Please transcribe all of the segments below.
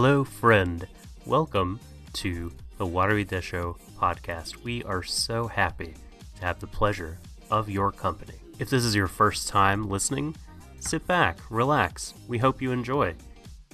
Hello, friend. Welcome to the Watery Desho podcast. We are so happy to have the pleasure of your company. If this is your first time listening, sit back, relax. We hope you enjoy.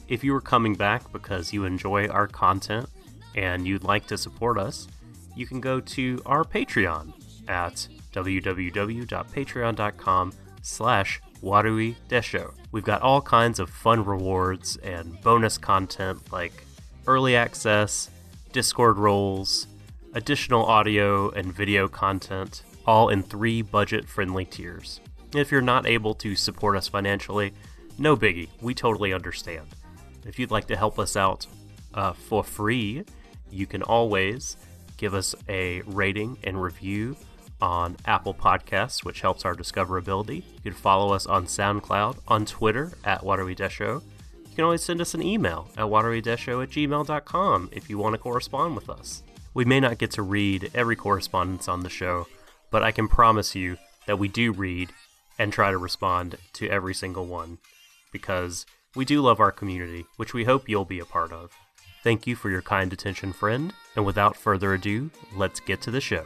If you are coming back because you enjoy our content and you'd like to support us, you can go to our Patreon at www.patreon.com slash Watery Desho. We've got all kinds of fun rewards and bonus content like early access, Discord roles, additional audio and video content, all in three budget friendly tiers. If you're not able to support us financially, no biggie, we totally understand. If you'd like to help us out uh, for free, you can always give us a rating and review on Apple Podcasts, which helps our discoverability. You can follow us on SoundCloud, on Twitter at WateryDesho. You can always send us an email at waterydesho at gmail.com if you want to correspond with us. We may not get to read every correspondence on the show, but I can promise you that we do read and try to respond to every single one because we do love our community, which we hope you'll be a part of. Thank you for your kind attention, friend, and without further ado, let's get to the show.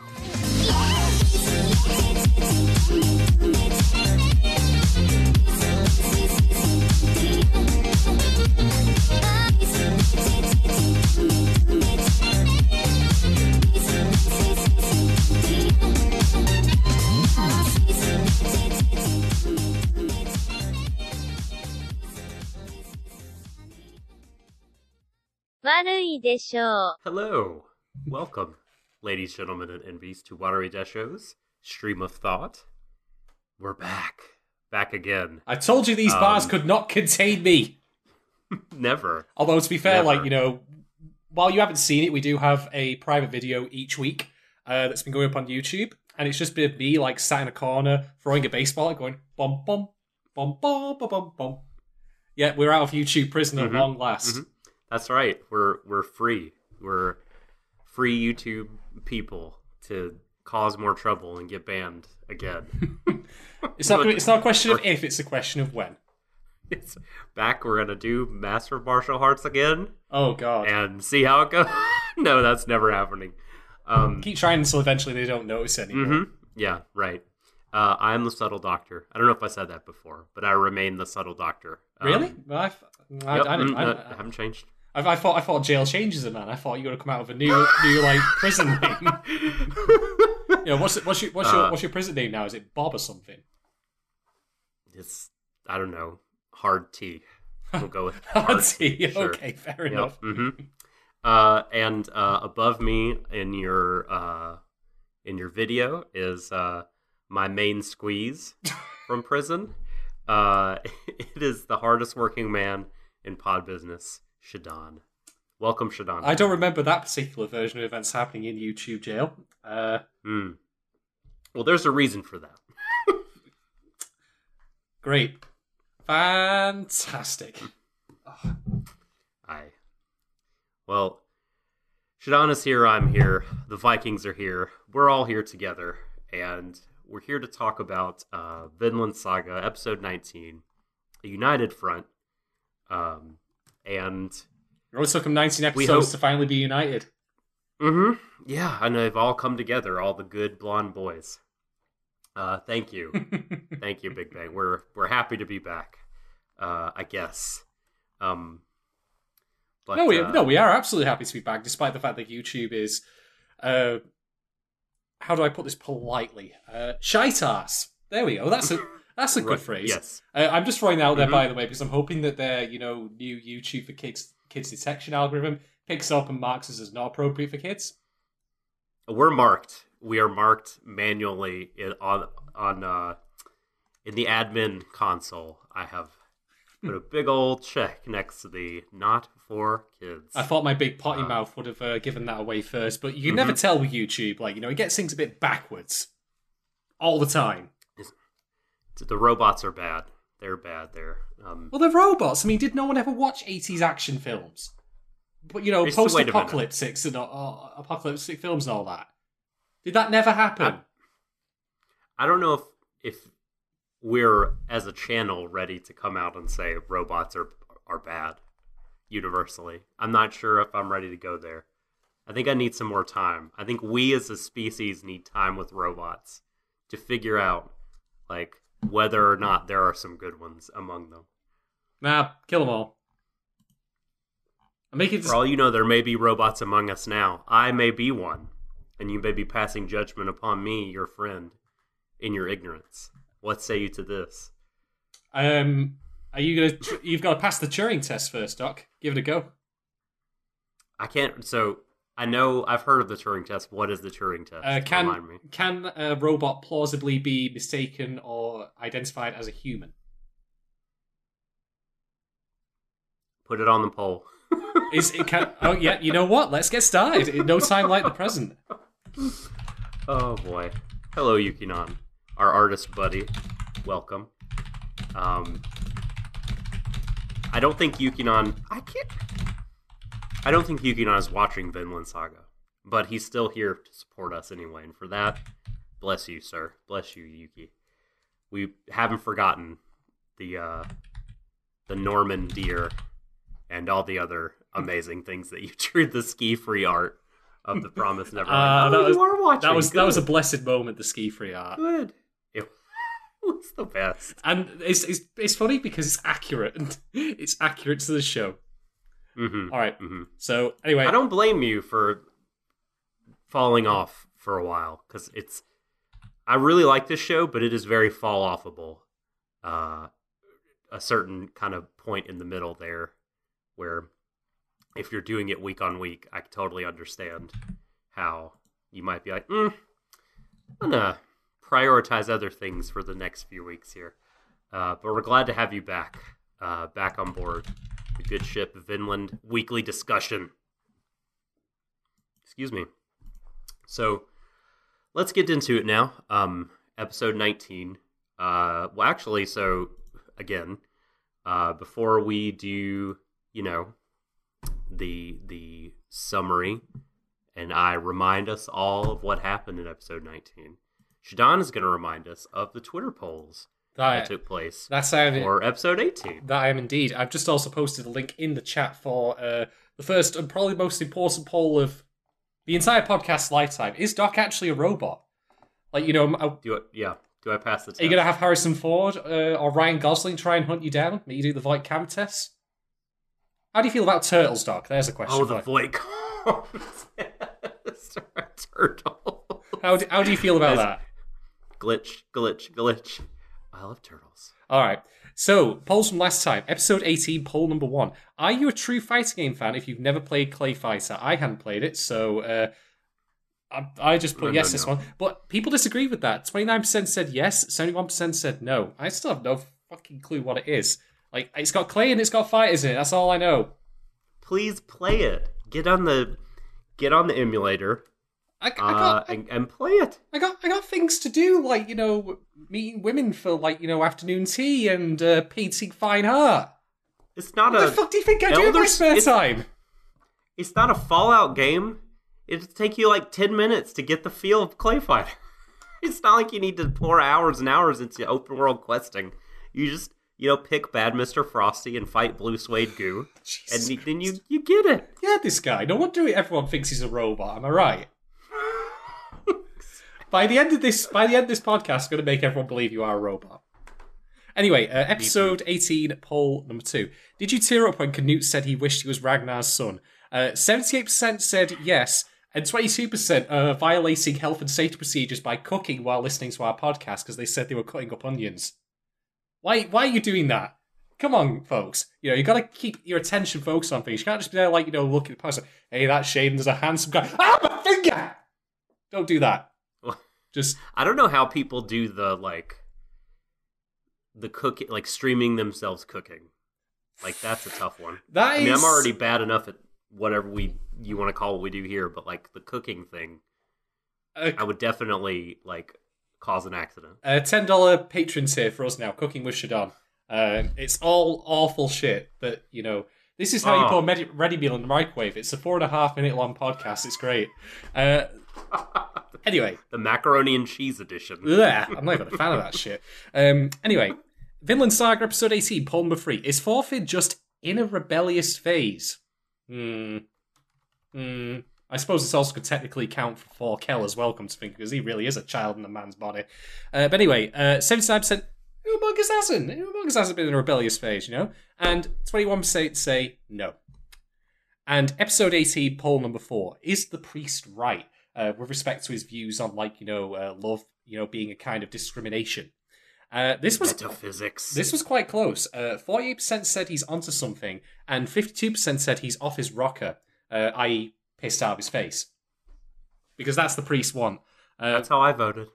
Hello, welcome, ladies, gentlemen, and envies to Watery Desho's Stream of Thought. We're back, back again. I told you these bars Um, could not contain me. Never. Although to be fair, Never. like you know, while you haven't seen it, we do have a private video each week uh, that's been going up on YouTube, and it's just been me like sat in a corner throwing a baseball, and going bum bum bum bum bum bum bum. Yeah, we're out of YouTube prison at Mhm, long last. mhm. That's right. We're we're free. We're free YouTube people to cause more trouble and get banned again. It's not. It's not a question of if; it's a question of when. it's back. We're gonna do Master of Martial Arts again Oh God! and see how it goes. no, that's never happening. Um, Keep trying until eventually they don't notice anymore. mhm. Yeah, right. Uh, I am the subtle doctor. I don't know if I said that before, but I remain the subtle doctor. Um, Really? Well, I, I, Yep, I, mm, I, I, haven't changed. I, I thought I thought jail changes a man. I thought you were gonna come out with a new new like prison name. you know, what's it, what's your what's your Uh, what's your prison name now? Is it Bob or something? it's I don't know. Hard T. We'll go with hard T. sure. Okay, fair enough. hmm Uh, and uh, above me in your uh, in your video is uh, my main squeeze from prison. Uh, it is the hardest working man in pod business, Shadon. Welcome, Shadon. I don't remember that particular version of events happening in YouTube jail. Uh, Hmm. Well, there's a reason for that. great, fantastic. I. Well, Shadon is here. I'm here. The Vikings are here. We're all here together, and we're here to talk about uh, Vinland Saga, episode 19, a united front. Um, and It only took them 19 episodes hope- to finally be united. hmm yeah, and they've all come together, all the good blonde boys. Uh, thank you, thank you, Big Bang. We're we're happy to be back. Uh, I guess. Um, but, no, we uh, no, we are absolutely happy to be back, despite the fact that YouTube is, uh, how do I put this politely? Uh, shite ass. There we go. That's a that's a good right, phrase. Yes. Uh, I'm just throwing that out there, Mhm. by the way, because I'm hoping that their you know new YouTube for kids kids detection algorithm picks up and marks us as not appropriate for kids. We're marked. We are marked manually in, on on uh, in the admin console. I have put a big old check next to the "not for kids." I thought my big potty Uh. mouth would have uh, given that away first, but you can never tell with YouTube. Like you know, it gets things a bit backwards all the time. The robots are bad. They're bad. They're um, Well, they're robots. I mean, did no one ever watch 80s action films? But, you know, Just wait a post-apocalyptic and all, uh, apocalyptic films and all that. Did that never happen? I don't know if if we're as a channel ready to come out and say robots are are bad. universally. I'm not sure if I'm ready to go there. I think I need some more time. I think we as a species need time with robots to figure out like whether or not there are some good ones among them. Nah, kill them all. I'm making For all you know, there may be robots among us now. I may be one, and you may be passing judgment upon me, your friend, in your ignorance. What say you to this? Um, are you gonna? You've got to pass the Turing test first, Doc. Give it a go. I can't. So I know I've heard of the Turing test. What is the Turing test? Uh, can Remind me. can a robot plausibly be mistaken or identified as a human? Put it on the poll. Is it can? Oh yeah, you know what? Let's get started. In no time like the present. Oh boy. Hello, Yukinon, our artist buddy. Welcome. Um, I don't think Yukinon. I can't. I don't think Yukinon is watching Vinland Saga, but he's still here to support us anyway. And for that, bless you, sir. Bless you, Yuki. We haven't forgotten the uh, the Norman deer and all the other amazing things that you drew. The ski-free art of the Promise Neverland. Uh, that oh, was- you are watching. That was that was a blessed moment. The ski free art, Good. It was the best. and it's, it's it's funny because it's accurate. And it's accurate to the show. Hmm All right. hmm So anyway, I don't blame you for falling off for a while because it's. I really like this show, but it is very fall offable. Uh, a certain kind of point in the middle there, where if you're doing it week on week, I totally understand how you might be like, mm, I'm gonna prioritize other things for the next few weeks here. Uh, but we're glad to have you back, uh, back on board. The good ship Vinland weekly discussion. Excuse me. So let's get into it now. Um, episode 19. Uh, well, actually, so again, uh, before we do, you know, the the summary, and I remind us all of what happened in episode 19. Shadon is going to remind us of the Twitter polls that that, took place that sounded for episode 18. That I am indeed. I've just also posted a link in the chat for uh, the first and probably most important poll of the entire podcast's lifetime. Is Doc actually a robot? Like, you know, are Do it, yeah. Do I pass the test? you going to have Harrison Ford uh, or Ryan Gosling try and hunt you down? Make you do the Voight-Kampff test? How do you feel about turtles, Doc? There's a question. Oh, the. Voight turtle. how, do, how do you feel about That's- that? Glitch, glitch, glitch. I love turtles. All right. So, polls from last time. Episode 18, poll number one. Are you a true fighting game fan if you've never played Clay Fighter? I hadn't played it, so uh, I, I just put No, no, yes this no. one. But people disagree with that. 29% said yes, 71% said no. I still have no fucking clue what it is. Like, it's got Clay and it's got fighters in it. That's all I know. Please play it. Get on the get on the emulator I, I uh, got, and, and play it. I got, I got things to do, like you know, meeting women for like you know afternoon tea and uh, painting fine art. It's not What a the fuck do you think I do in my spare it's- time? it's not a Fallout game. It'll take you like ten minutes to get the feel of Clay Fighter. It's not like you need to pour hours and hours into open world questing. You just you know pick bad Mister Frosty and fight Blue Suede Goo, and then you you get it. Yeah, this guy. No wonder everyone thinks he's a robot. Am I right? By the end of this, by the end of this podcast, I'm going to make everyone believe you are a robot. Anyway, uh, episode 18, poll number two. Did you tear up when Canute said he wished he was Ragnar's son? Uh, 78% said yes, and 22% are violating health and safety procedures by cooking while listening to our podcast because they said they were cutting up onions. Why, why are you doing that? Come on, folks. You know, you gotta keep your attention focused on things. You can't just be there, like, you know, looking at the person. Hey, that's that Shadon's a handsome guy. Ah, my finger! Don't do that. Just, I don't know how people do the like the cooking, like streaming themselves cooking. Like that's a tough one. that I is. mean, I'm already bad enough at whatever we you want to call what we do here, but like the cooking thing, I would definitely like cause an accident. a $10 patrons here for us now, Cooking with Shadon. Um, it's all awful shit, but, you know, this is how you Oh. put a med- ready meal in the microwave. It's a four and a half minute long podcast. It's great. Uh, anyway, the macaroni and cheese edition. yeah, I'm not even a fan of that shit. Um, anyway, Vinland Saga episode 18, poll number three. Is Forfeit just in a rebellious phase. Hmm. Hmm. I suppose this also could technically count for Kel as well, come to think, because he really is a child in a man's body. Uh, but anyway, uh, 79% humongous hasn't. Humongous hasn't been in a rebellious phase, you know? And 21% say no. And episode 18, poll number four, is the priest right uh, with respect to his views on, like, you know, uh, love, you know, being a kind of discrimination? Uh, this was Metaphysics. this was quite close. Uh, Forty-eight percent said he's onto something, and fifty-two percent said he's off his rocker, uh, i.e., pissed out of his face, because that's the priest one. Uh, That's how I voted.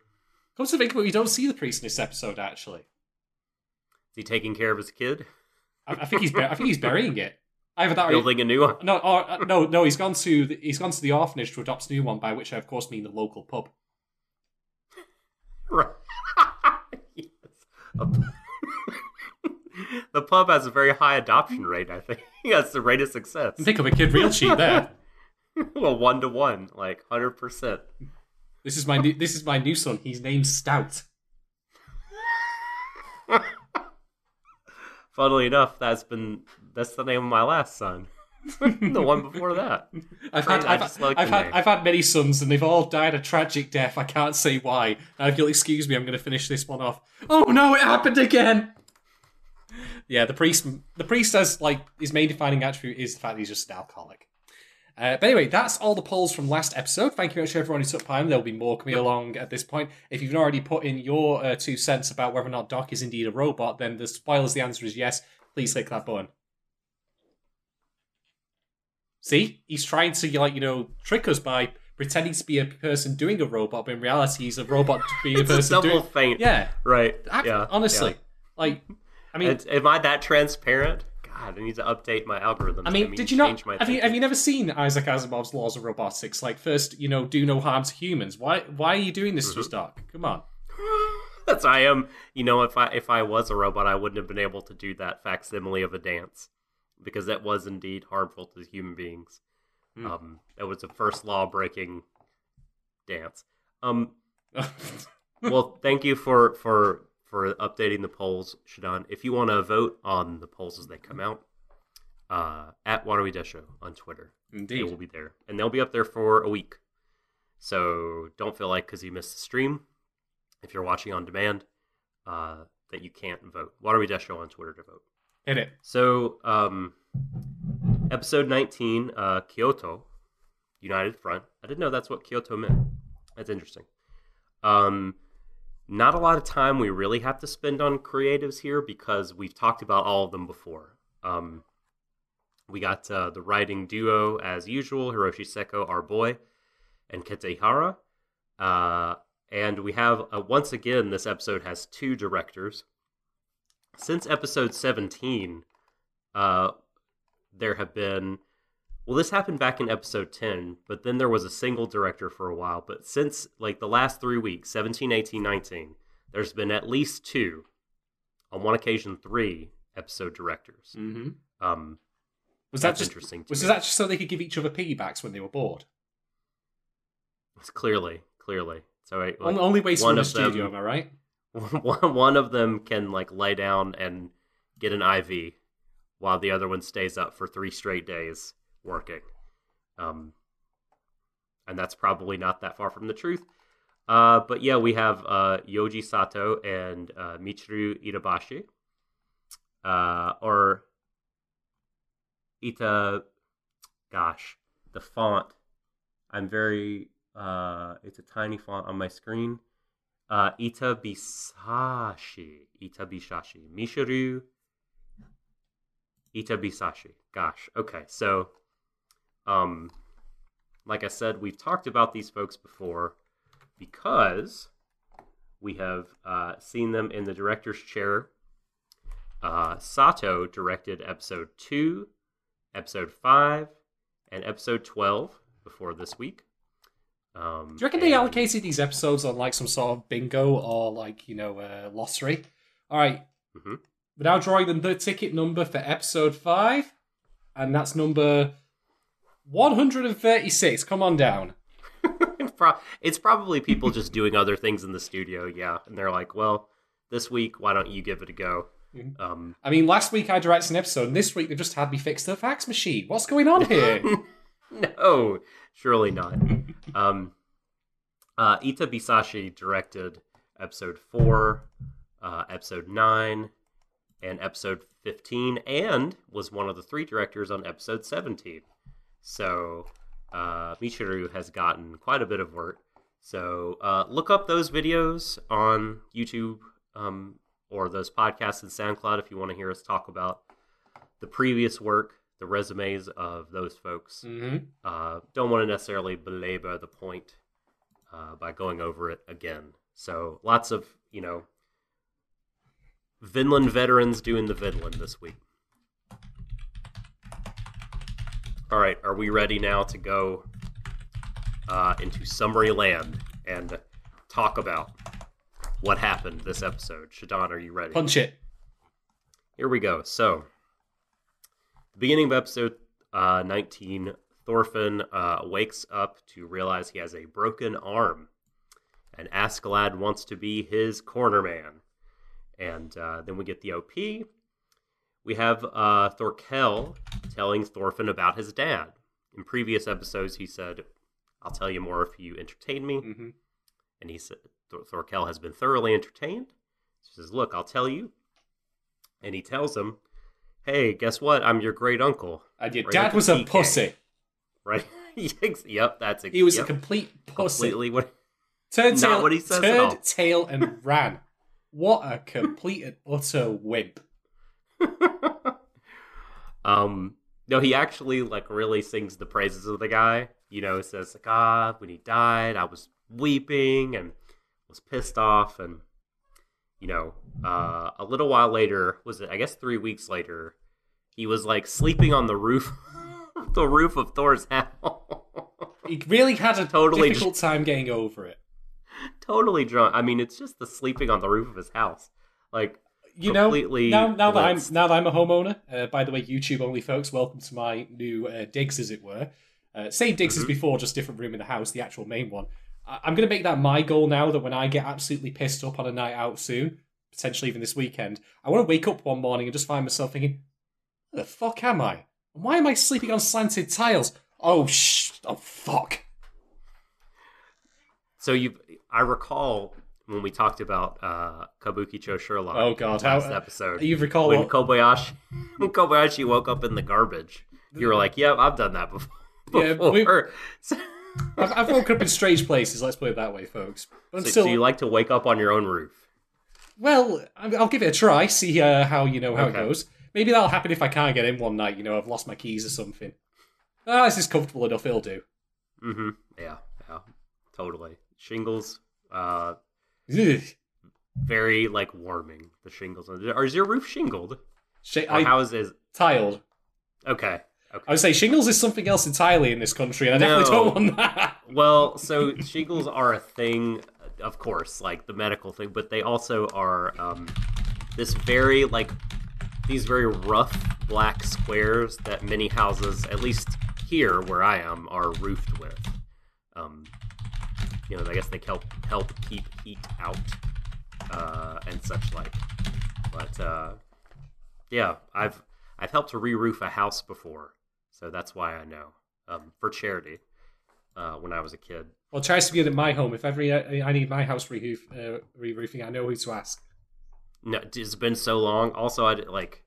come to think of it, we don't see the priest in this episode. Actually, Is he taking care of his kid? I, I think he's I think he's burying it. Either that or he- Building a new one? no, or, uh, no, no. He's gone to the, he's gone to the orphanage to adopt a new one, by which I of course mean the local pub. Right. Yes. The pub has a very high adoption rate, I think. That's the rate of success. Think of a kid real cheap there. well, one to one, like 100%. This is my new, this is my new son. He's named Stout. Funnily enough, that's been that's the name of my last son. the one before that. I've had, I've, I've had. I've had many sons, and they've all died a tragic death. I can't say why. Now, if you'll excuse me, I'm going to finish this one off. Oh no, it happened again. Yeah, the priest. The priest has like his main defining attribute is the fact that he's just an alcoholic. Uh, but anyway, that's all the polls from last episode. Thank you very much, everyone who took time. There'll be more coming along at this point. If you've already put in your uh, two cents about whether or not Doc is indeed a robot, then the spoilers. The answer is yes. Please click that button. See, he's trying to like you know trick us by pretending to be a person doing a robot, but in reality, he's a robot being a It's a person double doing. feint. Yeah, Right. Ac- yeah. honestly, yeah. like, I mean, And am I that transparent? God, I need to update my algorithm. I mean, did you not have you have you never seen Isaac Asimov's Laws of Robotics? Like, first, you know, do no harm to humans. Why why are you doing this to Mm-hmm. us, Doc? Come on. That's I am. You know, if I if I was a robot, I wouldn't have been able to do that facsimile of a dance because that was indeed harmful to human beings. Hmm. Um, that was a first law breaking dance. Um, well, thank you for for for updating the polls, Shadon. If you want to vote on the polls as they come out, uh, at Waterway Dash Show on Twitter, they will be there, and they'll be up there for a week. So don't feel like because you missed the stream, if you're watching on demand, uh, that you can't vote. Waterway Dash Show on Twitter to vote. Hit it. So, um, episode 19, uh, Kyoto, United Front. I didn't know that's what Kyoto meant. That's interesting. Um, not a lot of time we really have to spend on creatives here because we've talked about all of them before. Um, we got uh, the writing duo as usual Hiroshi Seko, our boy, and Kete. Uh, and we have, uh, once again, this episode has two directors since episode 17 uh there have been well this happened back in episode 10 but then there was a single director for a while but since like the last three weeks 17 18 19 there's been at least two on one occasion three episode directors Mm-hmm. um Was that just interesting was me. that just so they could give each other piggybacks when they were bored? It's clearly clearly so like, only, only one in the studio, them- am I right? one of them can like lay down and get an IV, while the other one stays up for three straight days working. Um, and that's probably not that far from the truth. Uh, but yeah, we have uh, Yoji Sato and uh, Michiru Itabashi, uh, or Ita. Gosh, the font. I'm very. Uh, it's a tiny font on my screen. Uh, Ita Bisashi. Ita Bisashi. Mishiru. Ita Bisashi. Gosh. Okay. So, um, like I said, we've talked about these folks before because we have uh, seen them in the director's chair. Uh, Sato directed episode 2, episode 5, and episode 12 before this week. Um, Do you reckon they allocated these episodes on like some sort of bingo or like you know uh, lottery? All right, Mhm. we're now drawing the, the ticket number for episode five, and that's number one hundred and thirty-six. Come on down. It's probably people just doing other things in the studio, yeah. And they're like, well, this week, why don't you give it a go? Mhm. Um, I mean, last week I directed an episode, and this week they just had me fix the fax machine. What's going on here? no, surely not. um, uh, Ita Bisashi directed episode four, uh, episode nine, and episode fifteen, and was one of the three directors on episode seventeen. So uh, Michiru has gotten quite a bit of work. So uh, look up those videos on YouTube um, or those podcasts and SoundCloud if you want to hear us talk about the previous work, the resumes of those folks. hmm Uh, don't want to necessarily belabor the point uh, by going over it again. So lots of you know Vinland veterans doing the Vinland this week. All right, are we ready now to go uh, into summary land and talk about what happened this episode? Shadon, are you ready? Punch it. Here we go. So, the beginning of episode uh, 19, Thorfinn uh, wakes up to realize he has a broken arm, and Askeladd wants to be his corner man. And uh, then we get the OP. We have uh, Thorkel telling Thorfinn about his dad. In previous episodes, he said, I'll tell you more if you entertain me. hmm And he said, Thor- Thorkel has been thoroughly entertained. He says, Look, I'll tell you. And he tells him, Hey, guess what? I'm your great uncle. And your Right dad was a pussy. Right? yep, that's exactly. He was yep, a complete pussy. completely what. Turned tail, what he says turned tail and ran. What a complete and utter wimp. um, no, he actually like really sings the praises of the guy. You know, says like, ah, when he died, I was weeping and was pissed off, and you know, uh, a little while later, was it? I guess three weeks later, he was like sleeping on the roof, the roof of Thor's house. He really had a Totally difficult time getting over it. totally drunk. I mean, it's just the sleeping on the roof of his house. Like, You know, now now that I'm now that I'm a homeowner. Uh, by the way, YouTube only folks, welcome to my new uh, digs, as it were. Uh, same digs as Mhm. before, just different room in the house, the actual main one. I'm going to make that my goal now. That when I get absolutely pissed up on a night out soon, potentially even this weekend, I want to wake up one morning and just find myself thinking, "Where the fuck am I? Why am I sleeping on slanted tiles? Oh sh! Oh fuck!" so you, I recall when we talked about uh, Kabuki Cho Sherlock. Oh, God, in the last how- episode. You recall when what- Kobayashi when Kobayashi woke up in the garbage. You were like, "Yep, I've done that before." Yeah, we- before. So, I've, I've woken up in strange places. Let's put it that way, folks. But so still, do you like to wake up on your own roof? Well, I'll give it a try. See uh, how you know how Okay. it goes. Maybe that'll happen if I can't get in one night. You know, I've lost my keys or something. Ah, this is comfortable enough. It'll do. Mm-hmm. Yeah, yeah, totally. Shingles, uh, Ugh. very like warming. The shingles. Or is your roof shingled? Sh- I how is it? tiled. Okay. Okay. I would say shingles is something else entirely in this country, and I definitely don't want that. Well, so shingles are a thing, of course, like the medical thing, but they also are um, this very like these very rough black squares that many houses, at least here where I am, are roofed with. Um, you know, I guess they help help keep heat out uh, and such like. But uh, yeah, I've I've helped to re-roof a house before, so that's why I know um, for charity uh, when I was a kid. Well, tries to be good at my home. If ever I need my house re-roof, uh, re-roofing, I know who to ask. No, it's been so long. Also, I'd like,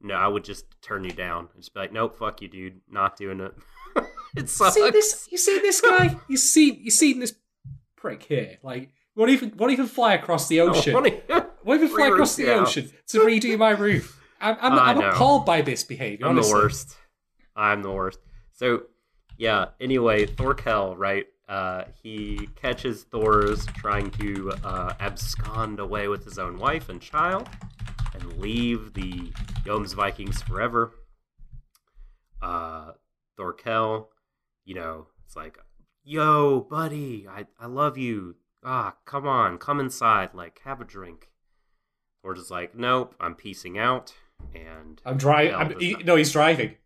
no, I would just turn you down. I'd just be like, nope, fuck you, dude, not doing it. it sucks. See this? You see this guy? You see? You see this prick here? Like, won't even won't even fly across the ocean. Funny. Won't even fly across the ocean to redo my roof. I'm, I'm, I'm appalled by this behavior. I'm the worst. I'm the worst. So, yeah. Anyway, Thorkel, right? Uh, he catches Thor's trying to uh, abscond away with his own wife and child and leave the Yoms Vikings forever. Uh, Thorkel, you know, it's like, yo, buddy, I, I love you. Ah, come on, come inside. Like, have a drink. Thor's just like, nope, I'm peacing out. And I'm driving. I'm, does he, not- no, he's driving.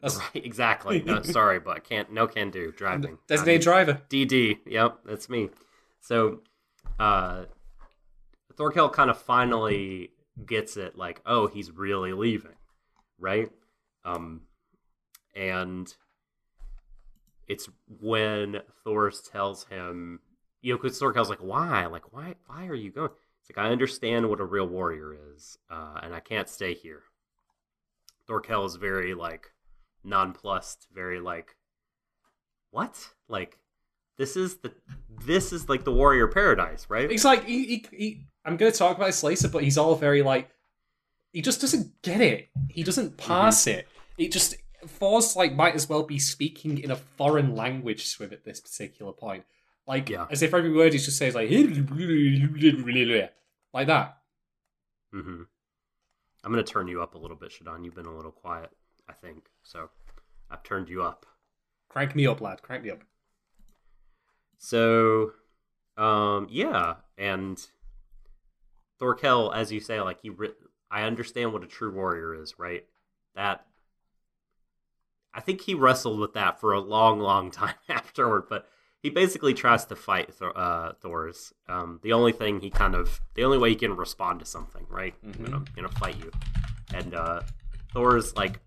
That's Right, exactly. No, sorry, but can't. No can do driving. designated driver. DD. Yep, that's me. So, uh, Thorkel kind of finally gets it like, oh, he's really leaving, right? Um, and it's when Thor tells him, you know, because Thorkel's like, why? Like, why? Why are you going? It's like I understand what a real warrior is, uh, and I can't stay here. Thorkel is very like nonplussed, very like, what? Like, this is the this is like the warrior paradise, right? He's like, he, he, he, I'm going to talk about this later, but he's all very like, he just doesn't get it. He doesn't pass mm-hmm. it. It just Thor's like might as well be speaking in a foreign language to him at this particular point. Like yeah. as if every word he just says like like that. Mm-hmm. I'm gonna turn you up a little bit, Shadon. You've been a little quiet, I think. So I've turned you up. Crank me up, lad. Crank me up. So, um, yeah, and Thorkel, as you say, like you, I understand what a true warrior is, right? That I think he wrestled with that for a long, long time afterward, but he basically tries to fight Thor, uh, Thor's. Um, the only thing he kind of, the only way he can respond to something, right? Mm-hmm. I'm, gonna, I'm gonna fight you, and uh, Thor's like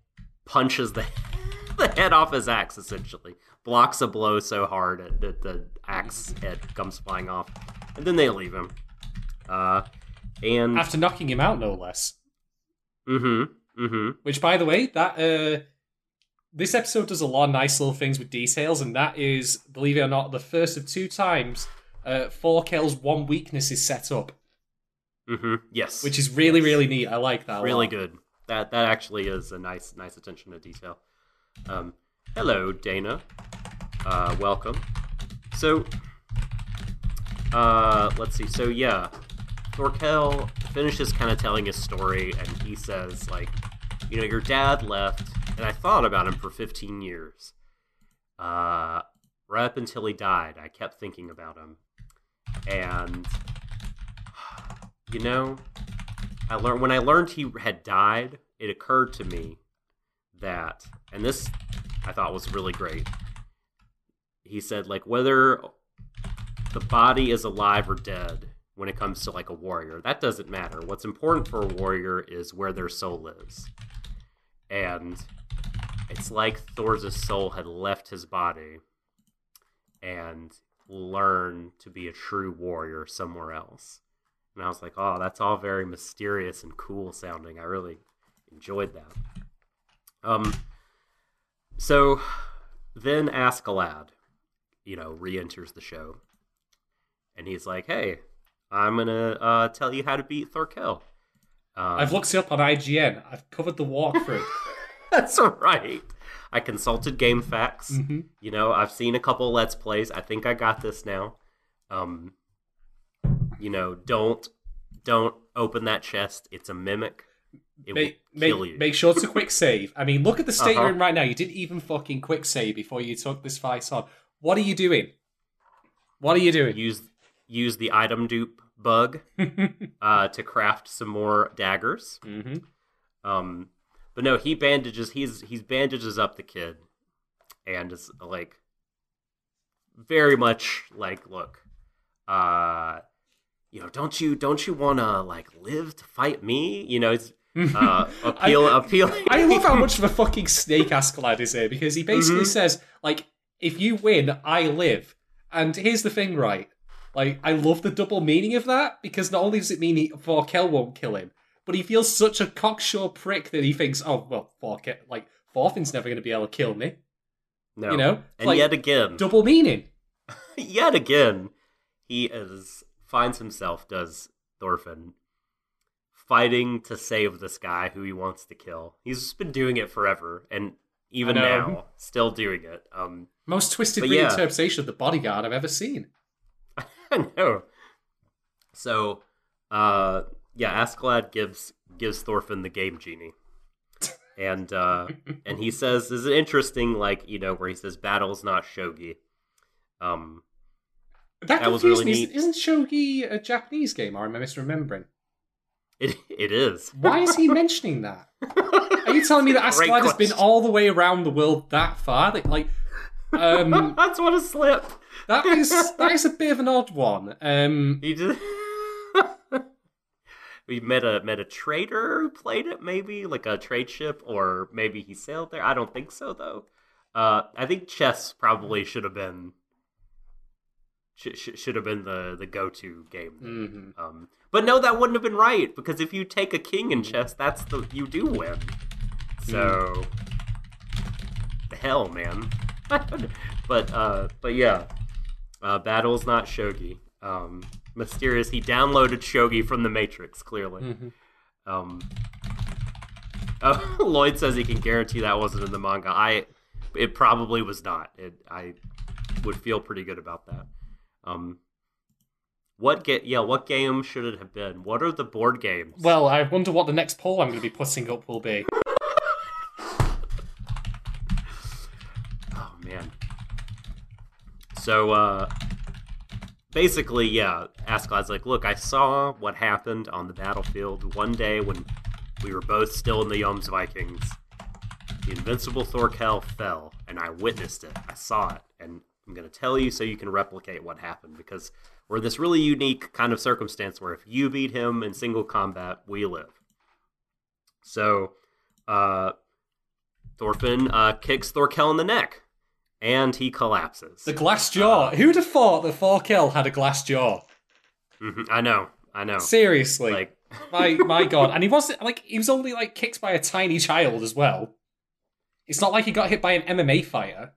punches the the head off his axe, essentially blocks a blow so hard that the axe head comes flying off, and then they leave him. Uh, and after knocking him out, no less. Mm-hmm. Mm-hmm. Which, by the way, that uh, this episode does a lot of nice little things with details, and that is, believe it or not, the first of two times uh, Thorkel's one weakness is set up. Mm-hmm. Yes, which is really really neat. I like that. Really good. That that actually is a nice nice attention to detail. Um, hello, Dana. Uh, welcome. So, uh, let's see. So yeah, Thorkel finishes kind of telling his story, and he says like, you know, your dad left and I thought about him for 15 years. Uh, right up until he died, I kept thinking about him. And, you know, I learned when I learned he had died, it occurred to me that, and this I thought was really great. He said, like, whether the body is alive or dead when it comes to like a warrior, that doesn't matter. What's important for a warrior is where their soul is. And it's like Thor's soul had left his body and learned to be a true warrior somewhere else. And I was like, oh, that's all very mysterious and cool sounding. I really enjoyed that. Um, so then Askeladd, you know, re-enters the show, and he's like, "Hey, I'm gonna uh, tell you how to beat Thorkel." Um, I've looked it up on IGN. I've covered the walkthrough. That's right. I consulted GameFAQs. Mm-hmm. You know, I've seen a couple Let's Plays. I think I got this now. Um, you know, don't don't open that chest. It's a mimic. It make, make, make, sure it's a quick save. I mean, look at the state uh-huh. you're in right now. You didn't even fucking quick save before you took this fight on. What are you doing? What are you doing? Use use the item dupe bug uh, to craft some more daggers. Mm-hmm. Um, but no, he bandages. He's he's bandages up the kid, and is like very much like, look, uh, you know, don't you don't you want to like live to fight me? You know, it's uh, appeal I, appealing. I love how much of a fucking snake Askeladd is here because he basically mm-hmm. says like, if you win, I live. And here's the thing, right? Like, I love the double meaning of that because not only does it mean he, Thorkel won't kill him, but he feels such a cocksure prick that he thinks, oh well, fuck it, like Thorfinn's never going to be able to kill me. No, you know, and like, yet again, double meaning. yet again, he is finds himself does Thorfinn fighting to save this guy who he wants to kill. He's been doing it forever, and even now, still doing it. Um, Most twisted reinterpretation yeah. of the bodyguard I've ever seen. I know. So, uh, yeah, Askeladd gives gives Thorfinn the game genie. And uh and he says is it interesting like, you know, where he says battle's not shogi. Um that, that was really me. neat. Isn't shogi a Japanese game or am I misremembering? It it is. Why is he mentioning that? Are you telling me that Askeladd has been all the way around the world that far? That, like um That's what a slip. That is that is a bit of an odd one. Um He did we met a met a trader who played it, maybe like a trade ship, or maybe he sailed there. I don't think so though. Uh, I think chess probably should have been sh- sh- should have been the the go to game. Mhm. Um, but no, that wouldn't have been right because if you take a king in chess, that's the you do win. So the hell, man. but uh, but yeah, uh, battle's not shogi. Um, mysterious. He downloaded shogi from the Matrix. Clearly. Mhm. Um, oh, Lloyd says he can guarantee that wasn't in the manga. I, it probably was not. It, I would feel pretty good about that. Um, what get? Yeah, what game should it have been? What are the board games? Well, I wonder what the next poll I'm going to be putting up will be. Oh man. So uh basically, yeah, Askeladd's like, look, I saw what happened on the battlefield one day when we were both still in the Yoms Vikings. The invincible Thorkel fell, and I witnessed it. I saw it, and I'm gonna tell you so you can replicate what happened because we're this really unique kind of circumstance where if you beat him in single combat, we live. So, uh, Thorfinn uh, kicks Thorkel in the neck, and he collapses. The glass jaw. Who'd have thought that Forkel had a glass jaw? Mhm, I know, I know. Seriously. Like, my my god. And he wasn't like he was only like kicked by a tiny child as well. It's not like he got hit by an MMA fighter.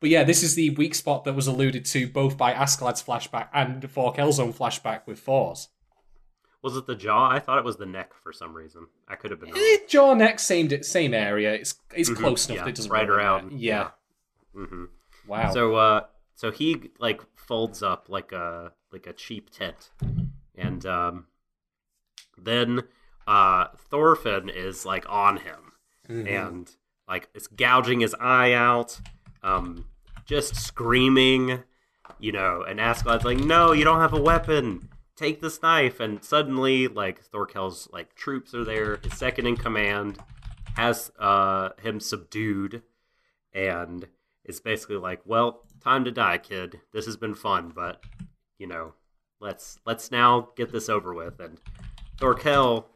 But yeah, this is the weak spot that was alluded to both by Askeladd's flashback and Forkel's own flashback with Thor's. was it the jaw? I thought it was the neck for some reason. I could have been wrong. Eh, jaw neck, same same area. It's it's Mhm, close enough yeah, that it doesn't right around. matter. Yeah. hmm Wow. So, uh, so he like folds up like a like a cheap tent, and um, then uh, Thorfinn is like on him, Mhm. and like it's gouging his eye out, um, just screaming, you know. And Askeladd's like, "No, you don't have a weapon. Take this knife." And suddenly, like Thorkel's like troops are there. His second in command has uh him subdued, and it's basically like, "Well, time to die, kid. This has been fun, but you know, let's let's now get this over with." And Thorkel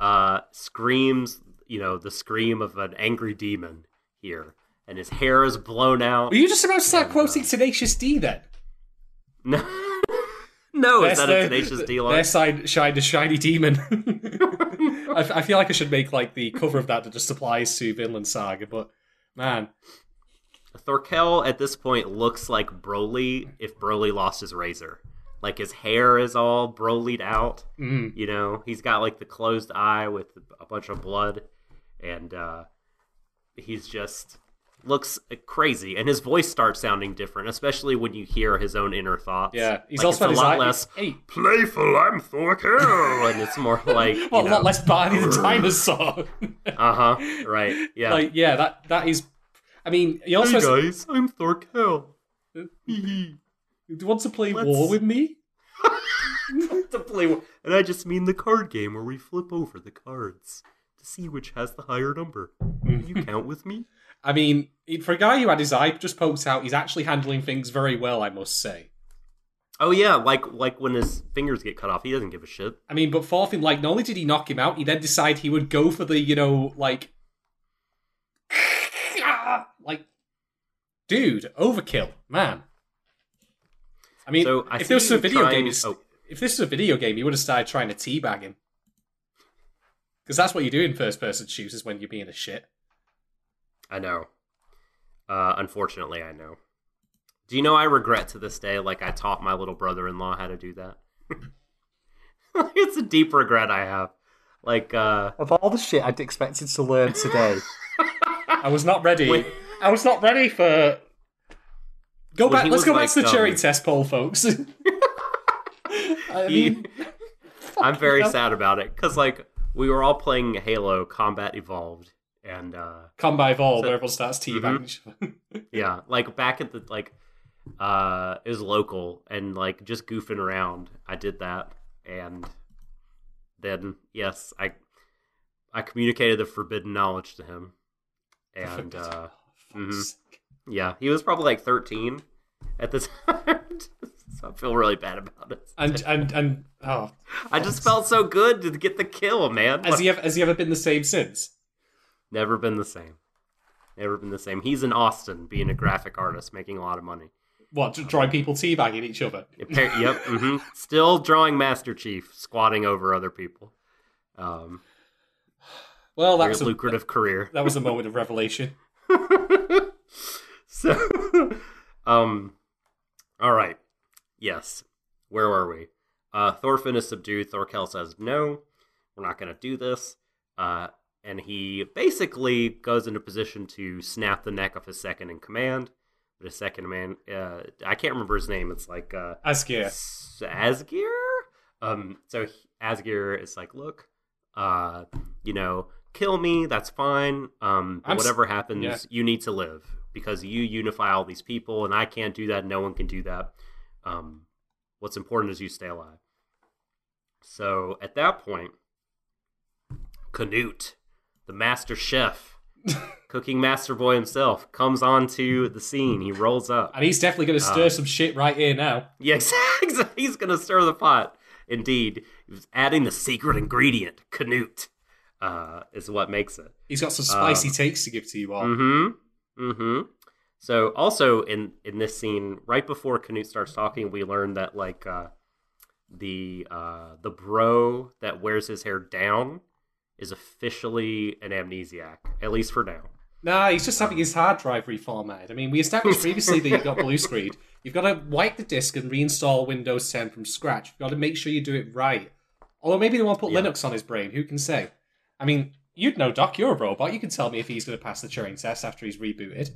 uh, screams, you know, the scream of an angry demon here, and his hair is blown out. Were you just about to start quoting uh, Tenacious D then? No, no, is that a tenacious D Their line? side shine the shiny demon. I, I feel like I should make like the cover of that that just applies to Vinland Saga, but man, Thorkel at this point looks like Broly if Broly lost his razor. Like his hair is all Brolyed out. mm, You know, he's got like the closed eye with a bunch of blood, and uh, he's just looks crazy. And his voice starts sounding different, especially when you hear his own inner thoughts. yeah, he's Like, also a lot eye- less Hey, playful. I'm Thorkel, and it's more like well, a lot less Barney the dinosaur. Uh huh. Right. Yeah. Like, yeah, that that is. I mean, he also hey has, I'm Thorkel. Hee hee. do you want to play Let's- war with me? to play, war. and I just mean the card game where we flip over the cards to see which has the higher number. Will you count with me? I mean, for a guy who had his eye just poked out, he's actually handling things very well, I must say. Oh yeah, like like when his fingers get cut off, he doesn't give a shit. I mean, but fourth in like, not only did he knock him out, he then decided he would go for the, you know, like, like, dude, overkill, man. I mean, So I if this was a video trying- game, oh. if this was a video game, he would have started trying to teabag him. Because that's what you do in first-person shooters when you're being a shit. I know. Uh, unfortunately, I know. Do you know I regret to this day? Like I taught my little brother-in-law how to do that. it's a deep regret I have. Like, uh, Of all the shit I'd expected to learn today, I was not ready. Wait. I was not ready for. Go Well, back. Let's go back to the cherry test poll, folks. I he- mean, I'm very sad about it because like we were all playing Halo Combat Evolved, and uh, come by Evolve, So- everyone starts teabagging. other. yeah, like back at the like, uh, is local and like just goofing around. I did that, and then yes, I I communicated the forbidden knowledge to him, and uh, mhm. yeah, he was probably like 13 at the time. so I feel really bad about it. And and and oh, I just felt so good to get the kill, man. has he ever has he ever been the same since? Never been the same. Never been the same. He's in Austin, being a graphic artist, making a lot of money. What to drawing people teabagging each other? Yep. hmm Still drawing Master Chief, squatting over other people. Um, Well, that very was a, lucrative career. that was a moment of revelation. so, um, all right. Yes. Where were we? Uh, Thorfinn is subdued. Thorkel says, no, we're not going to do this. Uh, and he basically goes into position to snap the neck of his second in command. But his second man, uh, I can't remember his name. It's like, uh, Asgeir. S- Asgeir? Um, so he- Asgeir is like, look, uh, you know, kill me, that's fine. Um, s- whatever happens, yeah. you need to live because you unify all these people, and I can't do that. No one can do that. Um, what's important is you stay alive. So at that point, Canute, the master chef, cooking master boy himself, comes onto the scene. He rolls up. And he's definitely going to stir Uh, some shit right here now. Yeah. He's going to stir the pot. Indeed. He's adding the secret ingredient, Canute, uh, is what makes it. He's got some spicy Um, takes to give to you all. Mm-hmm. Mm-hmm. So also in in this scene, right before Canute starts talking, we learn that like uh, the uh, the bro that wears his hair down is officially an amnesiac, at least for now. Nah, he's just having his hard drive reformatted. I mean, we established previously that you've got blue screen. You've got to wipe the disk and reinstall Windows 10 from scratch. You've got to make sure you do it right. Although maybe they want to put Yeah. Linux on his brain. Who can say? I mean, you'd know, Doc. You're a robot. You can tell me if he's going to pass the Turing test after he's rebooted.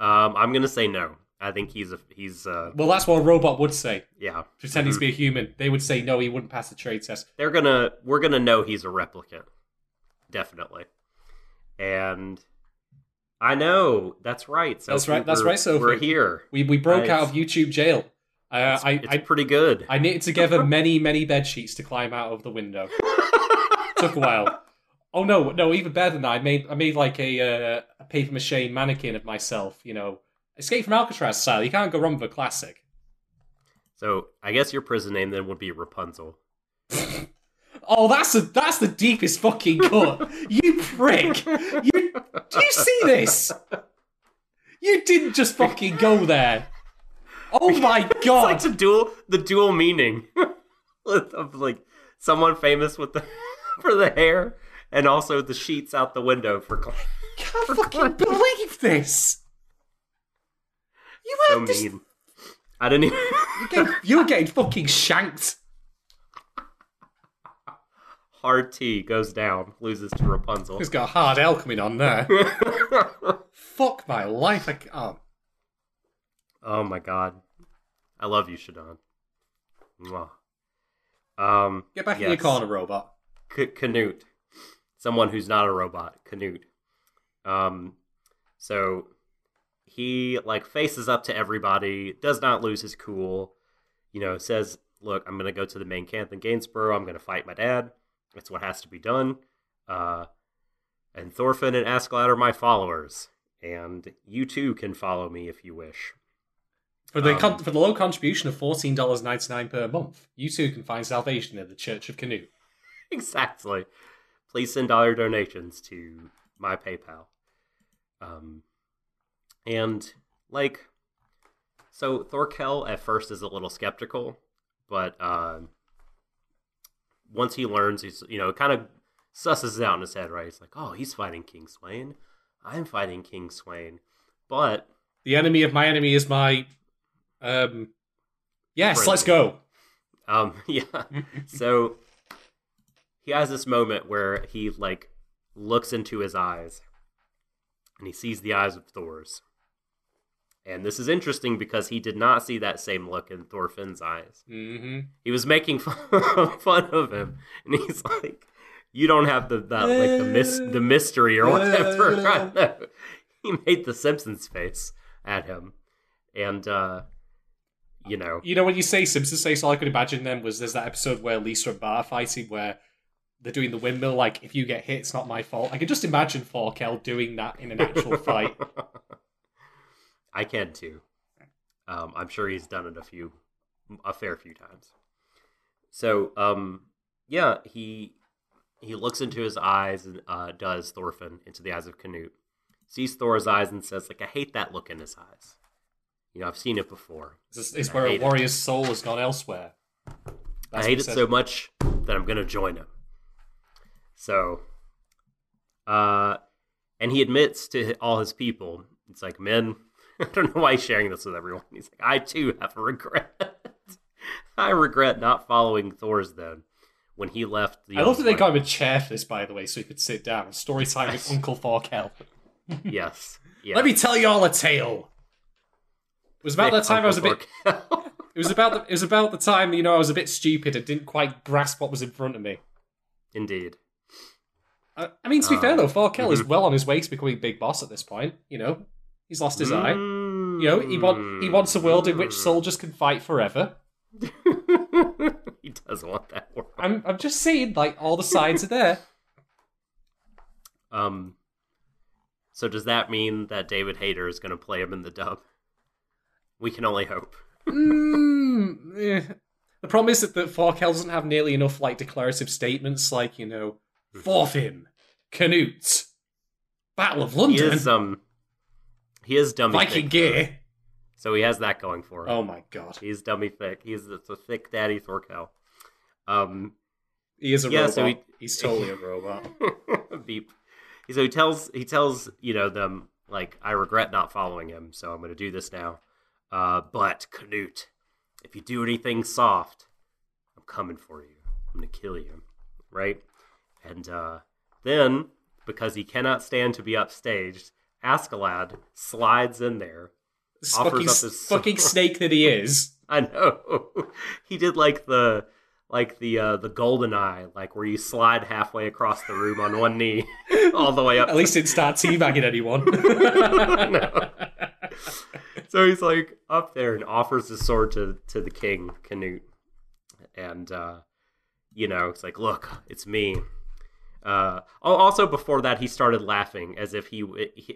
Um, I'm gonna say no. I think he's a he's uh Well, that's what a robot would say. yeah. Pretending to be a human, they would say no, he wouldn't pass the trade test. they're gonna we're gonna know he's a replicant definitely and i know that's right so That's right- that's right, So we're here We we broke Nice. out of YouTube jail. Uh, it's, I, it's I pretty good I knitted together many, many bed sheets to climb out of the window. Took a while. Oh no, no, even better than that. I made I made like a uh, a paper mache mannequin of myself. You know, Escape from Alcatraz style. You can't go wrong with a classic. so i guess your prison name then would be rapunzel Oh, that's a that's the deepest fucking cut. you prick. You do you see this? You didn't just fucking go there. Oh my god. it's like the dual the dual meaning of like someone famous with the for the hair and also the sheets out the window for can't fucking believe this. You so this mean i didn't even getting, you were getting fucking shanked. hard t goes down loses to rapunzel He's got a hard L coming on there. Fuck my life. I can't. Oh my god. I love you, Shadon. Mwah. Um, Get back in yes. your corner, robot. C- Canute. Someone who's not a robot. Canute. Um, so he like faces up to everybody, does not lose his cool. You know, says, "Look, I'm gonna go to the main camp in Gainsborough. I'm gonna fight my dad. It's what has to be done." Uh, and Thorfinn and Askeladd are my followers, and you too can follow me if you wish. For the Um, con- for the low contribution of fourteen dollars ninety nine per month, you too can find salvation in the Church of Canoe. exactly. Please send dollar donations to my PayPal. Um, and like, so Thorkel at first is a little skeptical, but uh, once he learns, he's you know kind of susses it out in his head, right? He's like, oh, he's fighting King Sweyn. I'm fighting King Sweyn, but The enemy of my enemy is my. Um. Yes, Friendly. let's go. Um, yeah. so he has this moment where he like looks into his eyes and he sees the eyes of Thor's. And this is interesting because he did not see that same look in Thorfinn's eyes. hmm He was making fun, fun of him, and he's like, "You don't have the that like the mis- the mystery or whatever." I don't know. he made the Simpsons face at him, and uh, you know, You know when you say Simpsons face, all I could imagine then was there's that episode where Lisa and Bart are fighting where they're doing the windmill. Like if you get hit, it's not my fault. I can just imagine Forkel doing that in an actual fight. I can too. Um, I'm sure he's done it a few, a fair few times. So, um, yeah, he he looks into his eyes and uh, does Thorfinn into the eyes of Canute, sees Thor's eyes and says, like, I hate that look in his eyes. You know, I've seen it before. This is where a hate it. warrior's soul has gone elsewhere. I hate it so much that I'm gonna join him. So, uh, and he admits to all his people, it's like, men, I don't know why he's sharing this with everyone. He's like, I too have a regret. I regret not following Thor's then when he left. The I love that they Elves' got him a chair for this, by the way, so he could sit down. Story time with Uncle Thorkel. Yes. Yeah. Let me tell you all a tale. It was about that time I was a bit. It was about the. It was about the time you know I was a bit stupid and didn't quite grasp what was in front of me. Indeed. I, I mean, to be Um, fair though, Thorkel is mhm. well on his way to becoming big boss at this point. You know, he's lost his eye. Mm. You know, he want he wants a world in which soldiers can fight forever. he does want that world. I'm I'm just saying, like all the signs are there. Um. So does that mean that David Hayter is going to play him in the dub? We can only hope. Mm, eh. The problem is that, that Thorkel doesn't have nearly enough like declarative statements, like you know, Thorfinn, Canute, Battle of He London, is um. He is dummy Viking thick, gear. so he has that going for him. Oh my god, He's dummy thick. He's the, the thick daddy Thorkel. Um. he is a Yeah, robot. so he- He's totally a robot. beep. So he tells he tells you know them like I regret not following him, so I'm going to do this now. Uh, but Canute, if you do anything soft, I'm coming for you. I'm going to kill you, right? And uh, then because he cannot stand to be upstaged, Askeladd slides in there. This Offers fucking, up his fucking snake that he is. I know. he did like the like the uh the golden eye, like where you slide halfway across the room on one knee all the way up. At least it didn't start teabagging anyone. No. so he's like up there and offers his sword to to the king Canute, and uh, you know it's like, look, it's me. Uh, oh, also before that, he started laughing as if he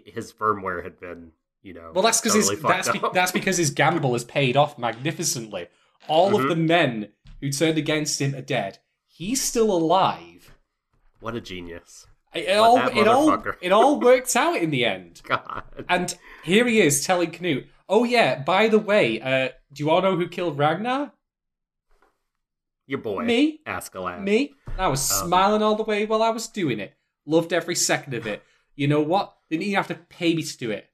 his firmware had been, you know. Well, that's because totally that's be- that's because his gamble has paid off magnificently. All Mm-hmm. of the men who turned against him are dead. He's still alive. what a genius, It, it all it all it all worked out in the end. God. And here he is telling Knut, "Oh yeah, by the way, uh, do you all know who killed Ragnar? Your boy, Me? Askeladd. Me? I was Um, smiling all the way while I was doing it. Loved every second of it. You know what? Didn't even have to pay me to do it.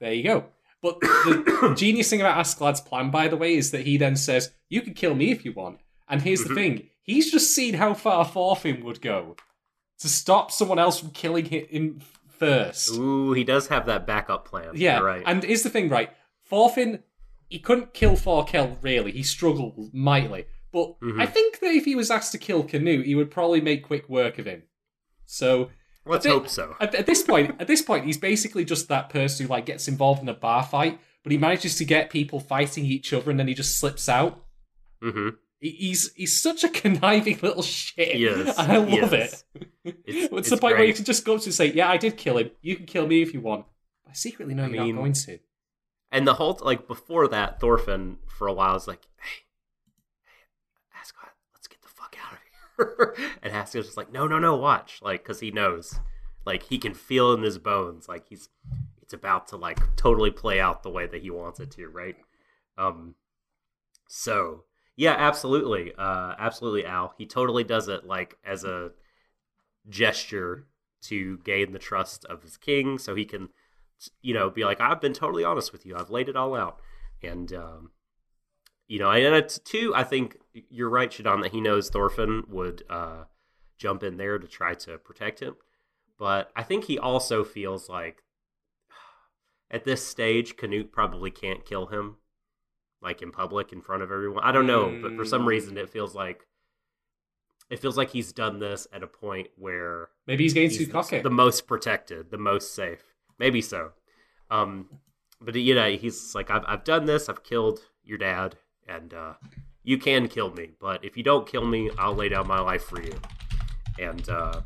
There you go. But the genius thing about Askeladd's plan, by the way, is that he then says, "You can kill me if you want." And here's the Mhm. thing: he's just seen how far Thorfinn would go to stop someone else from killing him first. Ooh, he does have that backup plan. Yeah, You're right. and here's the thing, right? Thorfinn, he couldn't kill Thorkel really. He struggled mightily. But Mhm. I think that if he was asked to kill Canute, he would probably make quick work of him. So Let's hope so. at, at this point, at this point, he's basically just that person who like gets involved in a bar fight, but he manages to get people fighting each other, and then he just slips out. hmm He- He's he's such a conniving little shit. He is. and I love is. it. It's- it's the point where you can just go up to and say, "Yeah, I did kill him. You can kill me if you want." I secretly know I you're mean- not going to. And the whole like before that, Thorfinn for a while was like, "Hey, hey, Asgard, let's get the fuck out of here." and Asgard's just like, "No, no, no, watch!" Like, because he knows, like, he can feel in his bones, like he's it's about to like totally play out the way that he wants it to, right? Um, so yeah, absolutely, uh, absolutely, Al. He totally does it like as a gesture to gain the trust of his king, so he can you know, be like, I've been totally honest with you. I've laid it all out. And, um, you know, and it's two, I think you're right, Shadon, that he knows Thorfinn would uh, jump in there to try to protect him. But I think he also feels like at this stage, Canute probably can't kill him, like in public in front of everyone. I don't know, but for some Mm. reason, it feels like. It feels like he's done this at a point where Maybe he's getting too cocky. the most protected, the most safe. Maybe so. Um, but you know, he's like, I've I've done this. I've killed your dad, and uh, you can kill me, but if you don't kill me, I'll lay down my life for you. And uh,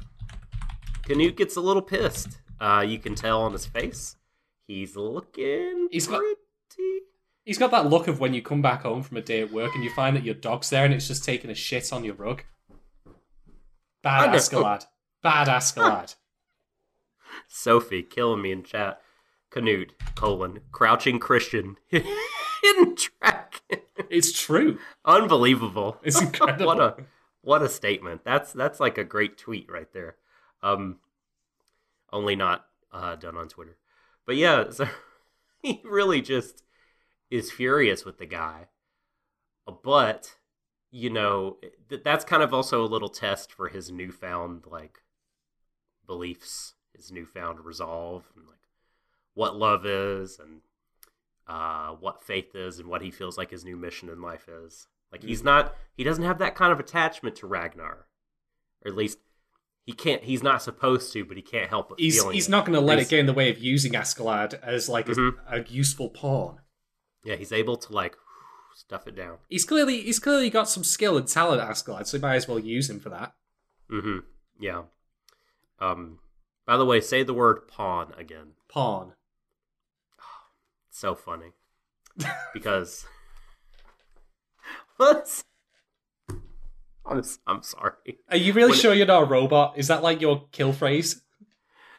Canute gets a little pissed. Uh, you can tell on his face. He's looking He's got- He's got that look of when you come back home from a day at work and you find that your dog's there and it's just taking a shit on your rug. Bad. Askeladd. Bad Askeladd. Sophie killing me in chat. Canute colon crouching Christian hidden track. it's true. Unbelievable. It's incredible. what a what a statement. That's that's like a great tweet right there. Um, only not uh, done on Twitter. But yeah, so he really just is furious with the guy. But you know, th- that's kind of also a little test for his newfound like beliefs, his newfound resolve, and like what love is, and uh, what faith is, and what he feels like his new mission in life is. Like he's not, he doesn't have that kind of attachment to Ragnar, or at least he can't. He's not supposed to, but he can't help but He's feeling he's it. not going to let He's- it get in the way of using Askeladd as like a- Mhm. a, useful pawn. Yeah, he's able to like stuff it down. He's clearly he's clearly got some skill and talent, Askeladd, so he might as well use him for that. Mm-hmm. Yeah. Um. By the way, say the word pawn again. Pawn. It's so funny because what? I'm I'm sorry. Are you really When- sure you're not a robot? Is that like your kill phrase?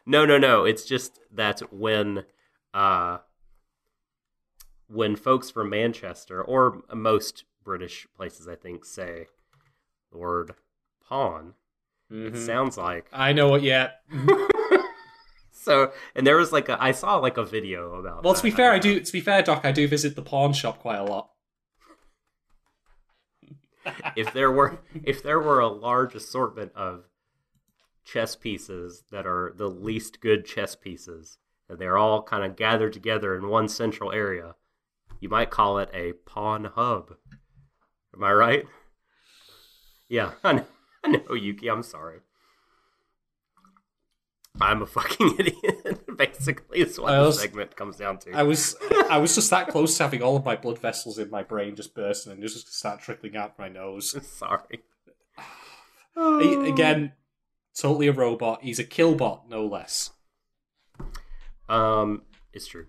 No, no, no. It's just that when uh when folks from Manchester or most British places, I think, say the word pawn, it Mhm. sounds like I know what. Yeah. so. And there was like a I saw like a video about. Well, to be fair, I don't do. To be fair, Doc, I do visit the pawn shop quite a lot. if there were if there were a large assortment of chess pieces that are the least good chess pieces and they're all kind of gathered together in one central area you might call it a pawn hub am i right yeah i know, Know yuki i'm sorry i'm a fucking idiot basically is what I the segment comes down to I was I was just that close to having all of my blood vessels in my brain just bursting and just start trickling out my nose. sorry He- Again, totally a robot. He's a killbot, no less. Um, it's true.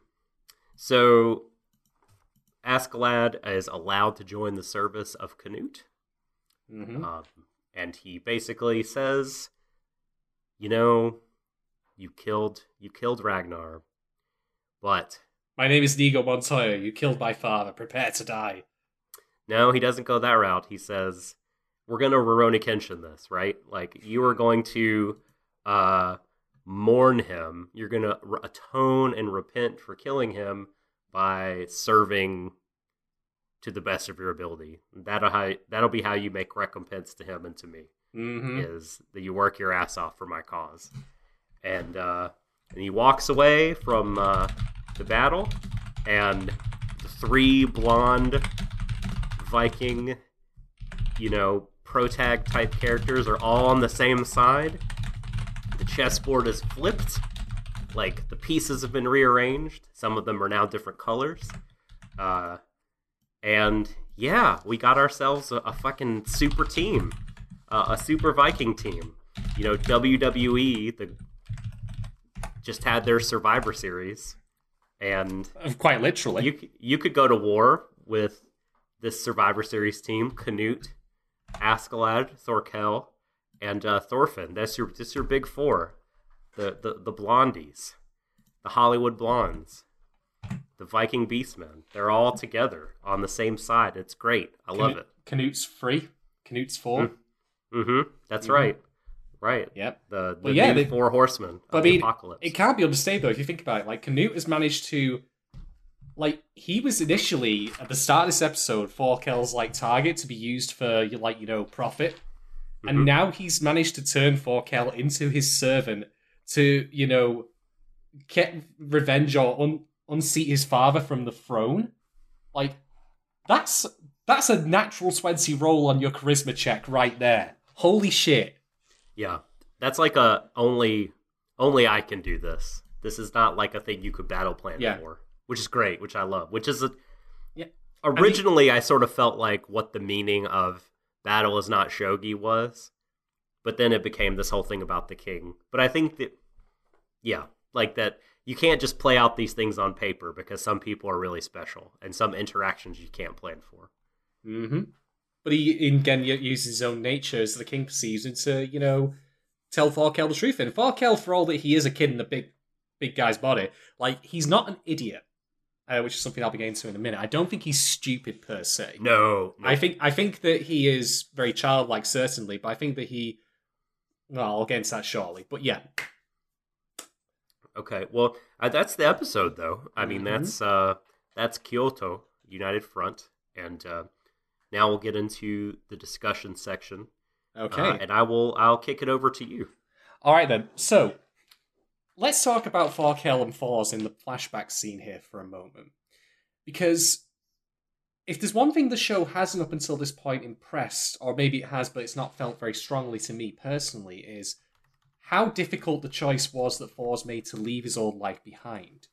So, Askeladd is allowed to join the service of Canute, hmm um, and he basically says, "You know, you killed you killed Ragnar, but My name is Inigo Montoya. You killed my father. Prepare to die. no, he doesn't go that route. He says." We're gonna Rurouni Kenshin this, right? Like you are going to uh, mourn him. You're gonna atone and repent for killing him by serving to the best of your ability. That'll how that'll be how you make recompense to him and to me hmm is that you work your ass off for my cause. And uh, and he walks away from uh, the battle, and the three blonde Viking, you know, protag type characters are all on the same side. The chessboard is flipped, like the pieces have been rearranged. Some of them are now different colors. Uh, and yeah, we got ourselves a, a fucking super team, uh, a super Viking team. You know, WWE the just had their Survivor Series, and Quite literally. you you could go to war with this Survivor Series team: Canute, Askeladd, Thorkel, and uh, Thorfinn. That's your that's your big four, the the the Blondies, the Hollywood Blondes, the Viking Beastmen. They're all together on the same side. It's great. I love it. Canute's free. Canute's four. Mm-hmm. That's Mhm. right. Right. Yep. The the Well, yeah, they- four horsemen But of I the mean, apocalypse. It can't be understated though if you think about it. Like Canute has managed to, like, he was initially at the start of this episode Forkel's like target to be used for like you know profit, and Mhm. now he's managed to turn Forkel into his servant to you know get revenge or un- unseat his father from the throne. Like, that's that's a natural twenty roll on your charisma check right there. Holy shit! Yeah, that's like a only only I can do this. This is not like a thing you could battle plan Yeah. for, which is great, which I love. Which is a Yeah. originally I, sort of felt like what the meaning of battle is not shogi was, but then it became this whole thing about the king. But I think that yeah, like that you can't just play out these things on paper because some people are really special and some interactions you can't plan for. Mm-hmm. But he again uses his own nature as the king perceives it to, you know, tell Farkel the truth. And Farkel, for all that he is a kid in a big, big guy's body, like he's not an idiot, uh, which is something I'll be getting to in a minute. I don't think he's stupid per se. No, no. I think I think that he is very childlike, certainly, but I think that he. Well, I'll get into that shortly. But yeah, Okay, well, uh, that's the episode, though. I mean, Mhm. that's uh, that's Kyoto United Front, and uh, now we'll get into the discussion section. okay. Uh, and I will I'll kick it over to you. All right then. So let's talk about Farkel and Fours in the flashback scene here for a moment, because if there's one thing the show hasn't up until this point impressed, or maybe it has, but it's not felt very strongly to me personally, is how difficult the choice was that Fours made to leave his old life behind.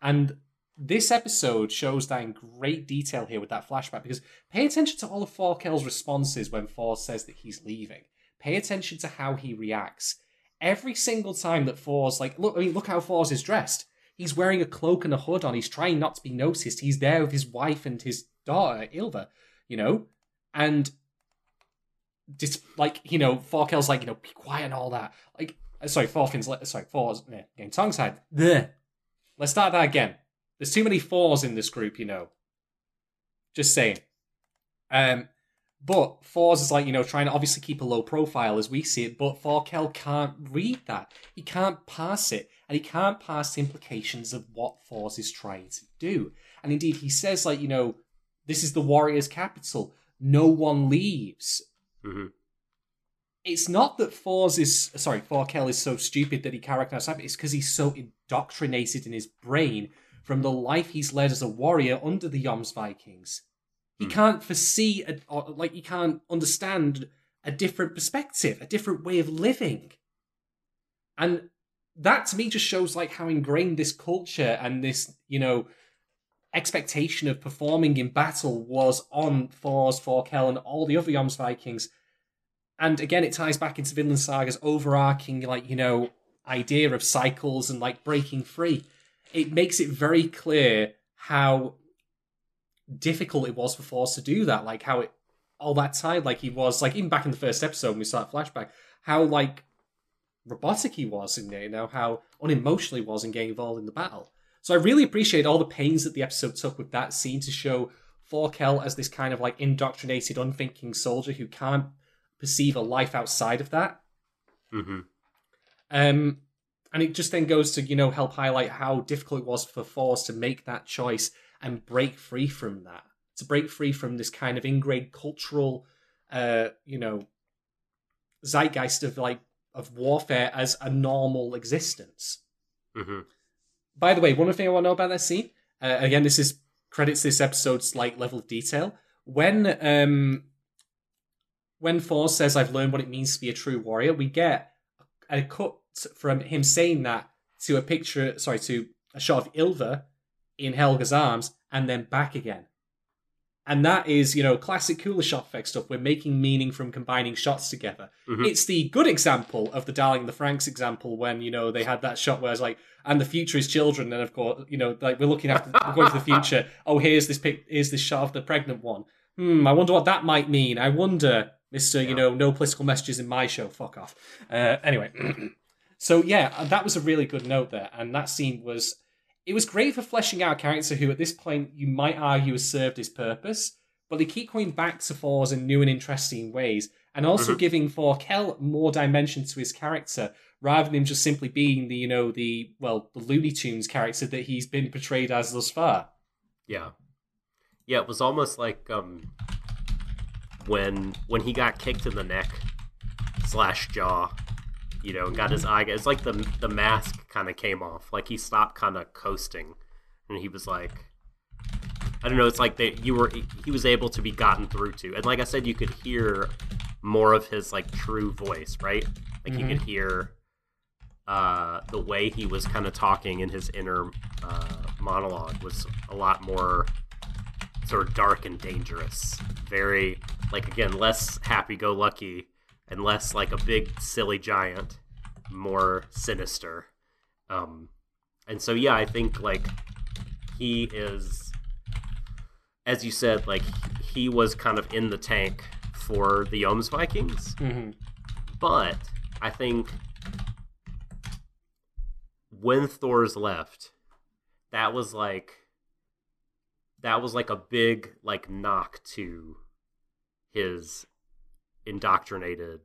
And this episode shows that in great detail here with that flashback because pay attention to all of Farkel's responses when Fours says that he's leaving. Pay attention to how he reacts. Every single time that Fours, like, look, I mean, look how Fours is dressed. He's wearing a cloak and a hood on. He's trying not to be noticed. He's there with his wife and his daughter, Ilva, you know? And, dis- like, you know, Farkel's like, you know, be quiet and all that. Like, uh, sorry, Forfin's, le- sorry, Fours, yeah, getting tongue tied. Let's start that again. There's too many fours in this group, you know. Just saying. Um, but Fours is like, you know, trying to obviously keep a low profile as we see it, but Forkel can't read that. He can't pass it, and he can't pass the implications of what Fours is trying to do. And indeed, he says, like, you know, this is the warrior's capital. No one leaves. Hmm It's not that Fours is sorry, Forkel is so stupid that he can't recognize. It's because he's so indoctrinated in his brain from the life he's led as a warrior under the Jomsvikings. He Hmm. can't foresee, a, or, like, he can't understand a different perspective, a different way of living. And that to me just shows, like, how ingrained this culture and this, you know, expectation of performing in battle was on Thor's, Forkel, and all the other Jomsvikings. And again, it ties back into Vinland Saga's overarching, like, you know, idea of cycles and, like, breaking free. It makes it very clear how difficult it was for Force to do that. Like, how it, all that time, like, he was, like, even back in the first episode when we start flashback, how, like, robotic he was in there, you know, how unemotional he was in getting involved in the battle. So I really appreciate all the pains that the episode took with that scene to show Forkel as this kind of like indoctrinated, unthinking soldier who can't perceive a life outside of that. hmm Um, and it just then goes to you know help highlight how difficult it was for Force to make that choice and break free from that, to break free from this kind of ingrained cultural, uh, you know, zeitgeist of like of warfare as a normal existence. hmm By the way, one other thing I want to know about that scene. Uh, again, this is credits this episode's like level of detail. When um when Force says, "I've learned what it means to be a true warrior," we get a cut from him saying that to a picture, sorry, to a shot of Ilva in Helga's arms, and then back again. And that is, you know, classic Kuleshov effect stuff. We're making meaning from combining shots together. Mhm. It's the good example of the Darling the Franxx example when, you know, they had that shot where it's like, and the future is children, and of course, you know, like we're looking after we're going to the future. Oh, here's this pic here's this shot of the pregnant one. Hmm, I wonder what that might mean. I wonder, Mister, you know, no political messages in my show. Fuck off. Uh, anyway, so yeah, that was a really good note there, and that scene was it was great for fleshing out a character who, at this point, you might argue has served his purpose, but they keep going back to Fours in new and interesting ways, and also Mhm. giving Forkel more dimension to his character, rather than him just simply being the, you know, the well, the Looney Tunes character that he's been portrayed as thus far. Yeah, yeah. It was almost like um when when he got kicked in the neck slash jaw, you know, got his eye. It's like the the mask kind of came off. Like he stopped kind of coasting, and he was like, I don't know. It's like that you were he was able to be gotten through to, and like I said, you could hear more of his like true voice, right? Like you Mhm. could hear uh, the way he was kind of talking in his inner uh, monologue was a lot more sort of dark and dangerous. Very like again less happy-go-lucky and less like a big silly giant, more sinister. Um, and so yeah, I think like he is, as you said, like he was kind of in the tank for the Jomsvikings, hmm but I think when Thor's left, that was like that was like a big like knock to his indoctrinated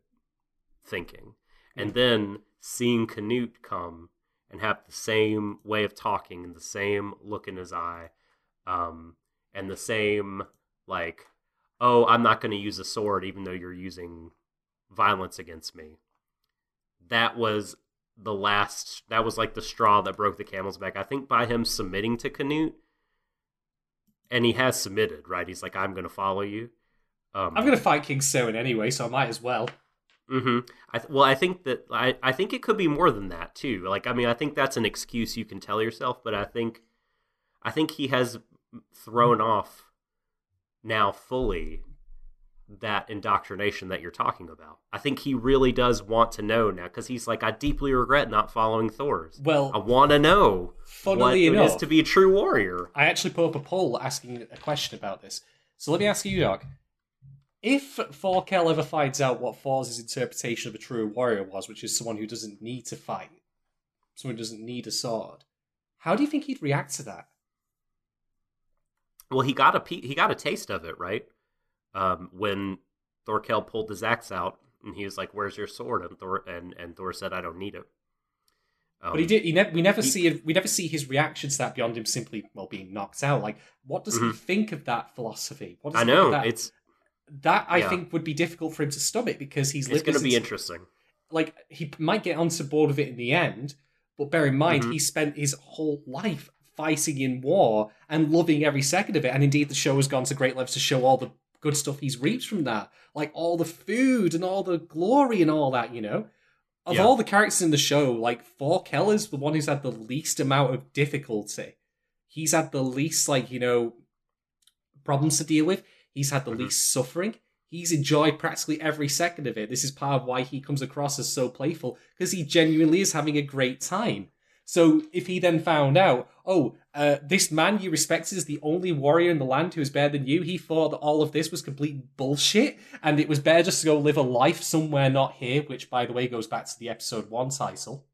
thinking. And then seeing Canute come and have the same way of talking and the same look in his eye, um, and the same like, oh, I'm not going to use a sword even though you're using violence against me. That was the last. That was like the straw that broke the camel's back. I think by him submitting to Canute, and he has submitted, right? He's like, I'm going to follow you. Um, I'm gonna fight King Sweyn anyway, so I might as well. hmm I th- well, I think that I, I think it could be more than that too. Like, I mean, I think that's an excuse you can tell yourself, but I think, I think he has thrown off now fully that indoctrination that you're talking about. I think he really does want to know now because he's like, I deeply regret not following Thor's. Well, I want to know what funnily it is to be a true warrior. I actually put up a poll asking a question about this. So let me ask you, Doc. If Forkel ever finds out what Thor's interpretation of a true warrior was, which is someone who doesn't need to fight, someone who doesn't need a sword, how do you think he'd react to that? Well, he got a he got a taste of it, right? Um, when Thorkel pulled his axe out, and he was like, "Where's your sword?" and Thor and, and Thor said, "I don't need it." Um, But he did. He ne- we never he- see. We never see his reaction to that beyond him simply well being knocked out. Like, what does he Mhm. think of that philosophy? What does I he know that? it's that I yeah. think would be difficult for him to stomach because he's it's going to be interesting. like he might get onto board with it in the end, but bear in mind Mhm. he spent his whole life fighting in war and loving every second of it. And indeed, the show has gone to great lengths to show all the good stuff he's reaped from that, like all the food and all the glory and all that. You know, of Yeah. all the characters in the show, like Forkel's the one who's had the least amount of difficulty. He's had the least, like you know, problems to deal with. He's had the Mhm. least suffering. He's enjoyed practically every second of it. This is part of why he comes across as so playful, because he genuinely is having a great time. So if he then found out, oh, uh, this man you respect is the only warrior in the land who is better than you, he thought that all of this was complete bullshit, and it was better just to go live a life somewhere not here, which, by the way, goes back to the episode one title,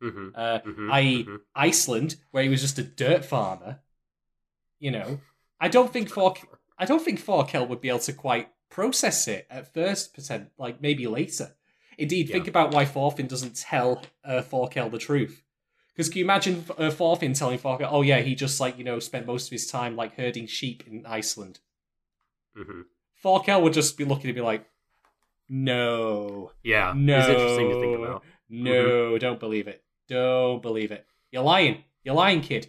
hmm uh, hmm i.e., Iceland, where he was just a dirt farmer. You know, I don't think Fork, I don't think Forkel would be able to quite process it at first, percent like maybe later. Indeed, think about why Thorfinn doesn't tell uh, Forkel the truth. Because can you imagine uh, Thorfinn telling Forkel, "Oh yeah, he just like you know spent most of his time like herding sheep in Iceland." Forkel would just be looking to be like, "No, Yeah, no, it's interesting to think about. No, don't believe it. Don't believe it. You're lying. You're lying, kid.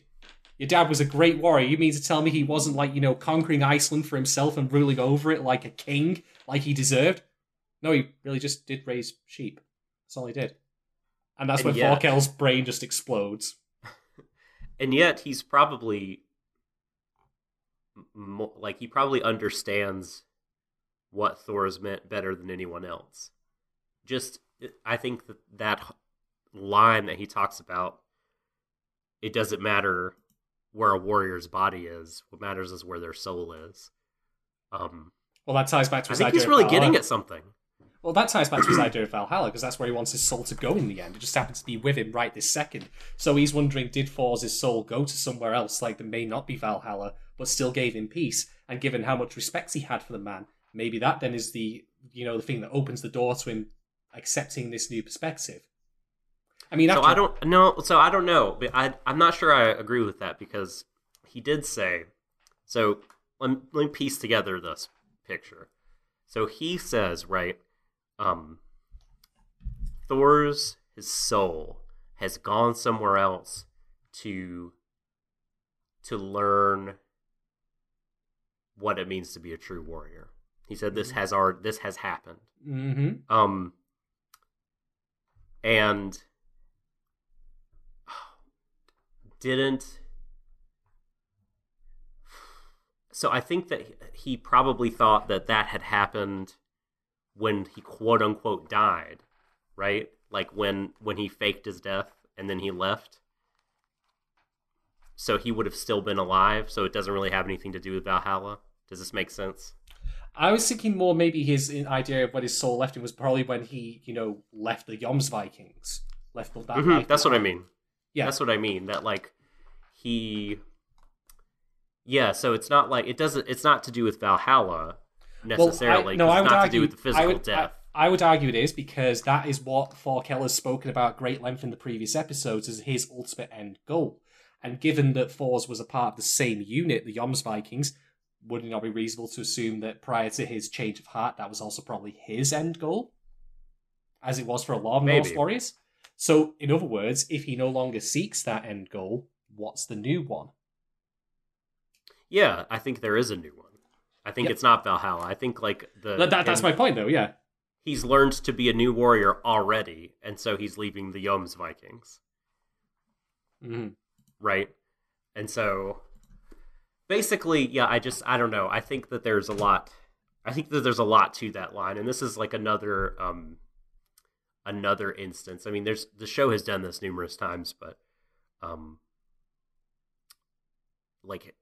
Your dad was a great warrior. You mean to tell me he wasn't like, you know, conquering Iceland for himself and ruling over it like a king, like he deserved? No, he really just did raise sheep. That's all he did. And that's And when yet- brain just explodes. and yet he's probably like he probably understands what Thor's meant better than anyone else. Just I think that that line that he talks about it doesn't matter where a warrior's body is. What matters is where their soul is. Um, Well, that ties back to I his think idea he's really getting at something. Well, that ties back to his idea of Valhalla because that's where he wants his soul to go in the end. It just happens to be with him right this second. So he's wondering, did Thor's soul go to somewhere else, like that may not be Valhalla, but still gave him peace? And given how much respect he had for the man, maybe that then is the you know the thing that opens the door to him accepting this new perspective. I mean, So after, I don't know. So I don't know, but I I'm not sure I agree with that because he did say. So let me, let me piece together this picture. So he says, right, um, Thor's his soul has gone somewhere else to to learn what it means to be a true warrior. He said this has our this has happened. Mm-hmm. Um, and didn't. So I think that he probably thought that that had happened when he quote unquote died, right? Like when when he faked his death and then he left. so he would have still been alive. So it doesn't really have anything to do with Valhalla. Does this make sense? I was thinking more maybe his idea of when his soul left him was probably when he, you know, left the Jomsvikings. Left that Mhm, That's what I mean. Yeah. That's what I mean. That like he, yeah. So it's not like it doesn't. It's not to do with Valhalla necessarily. no, 'cause I it's would not argue, to do with the physical I would, death. I, I would argue it is because that is what Forkel has spoken about great length in the previous episodes as his ultimate end goal. And given that Thors was a part of the same unit, the Jomsvikings, would it not be reasonable to assume that prior to his change of heart, that was also probably his end goal? As it was for a lot of Norse warriors? So, in other words, if he no longer seeks that end goal, what's the new one? yeah, I think there is a new one. I think Yep. it's not Valhalla. I think like the That, that- that's my point, though, yeah. he's learned to be a new warrior already, and so he's leaving the Jomsvikings. hmm right? And so basically, yeah, I just I don't know. I think that there's a lot I think that there's a lot to that line and this is like another um another instance. I mean, there's the show has done this numerous times, but um like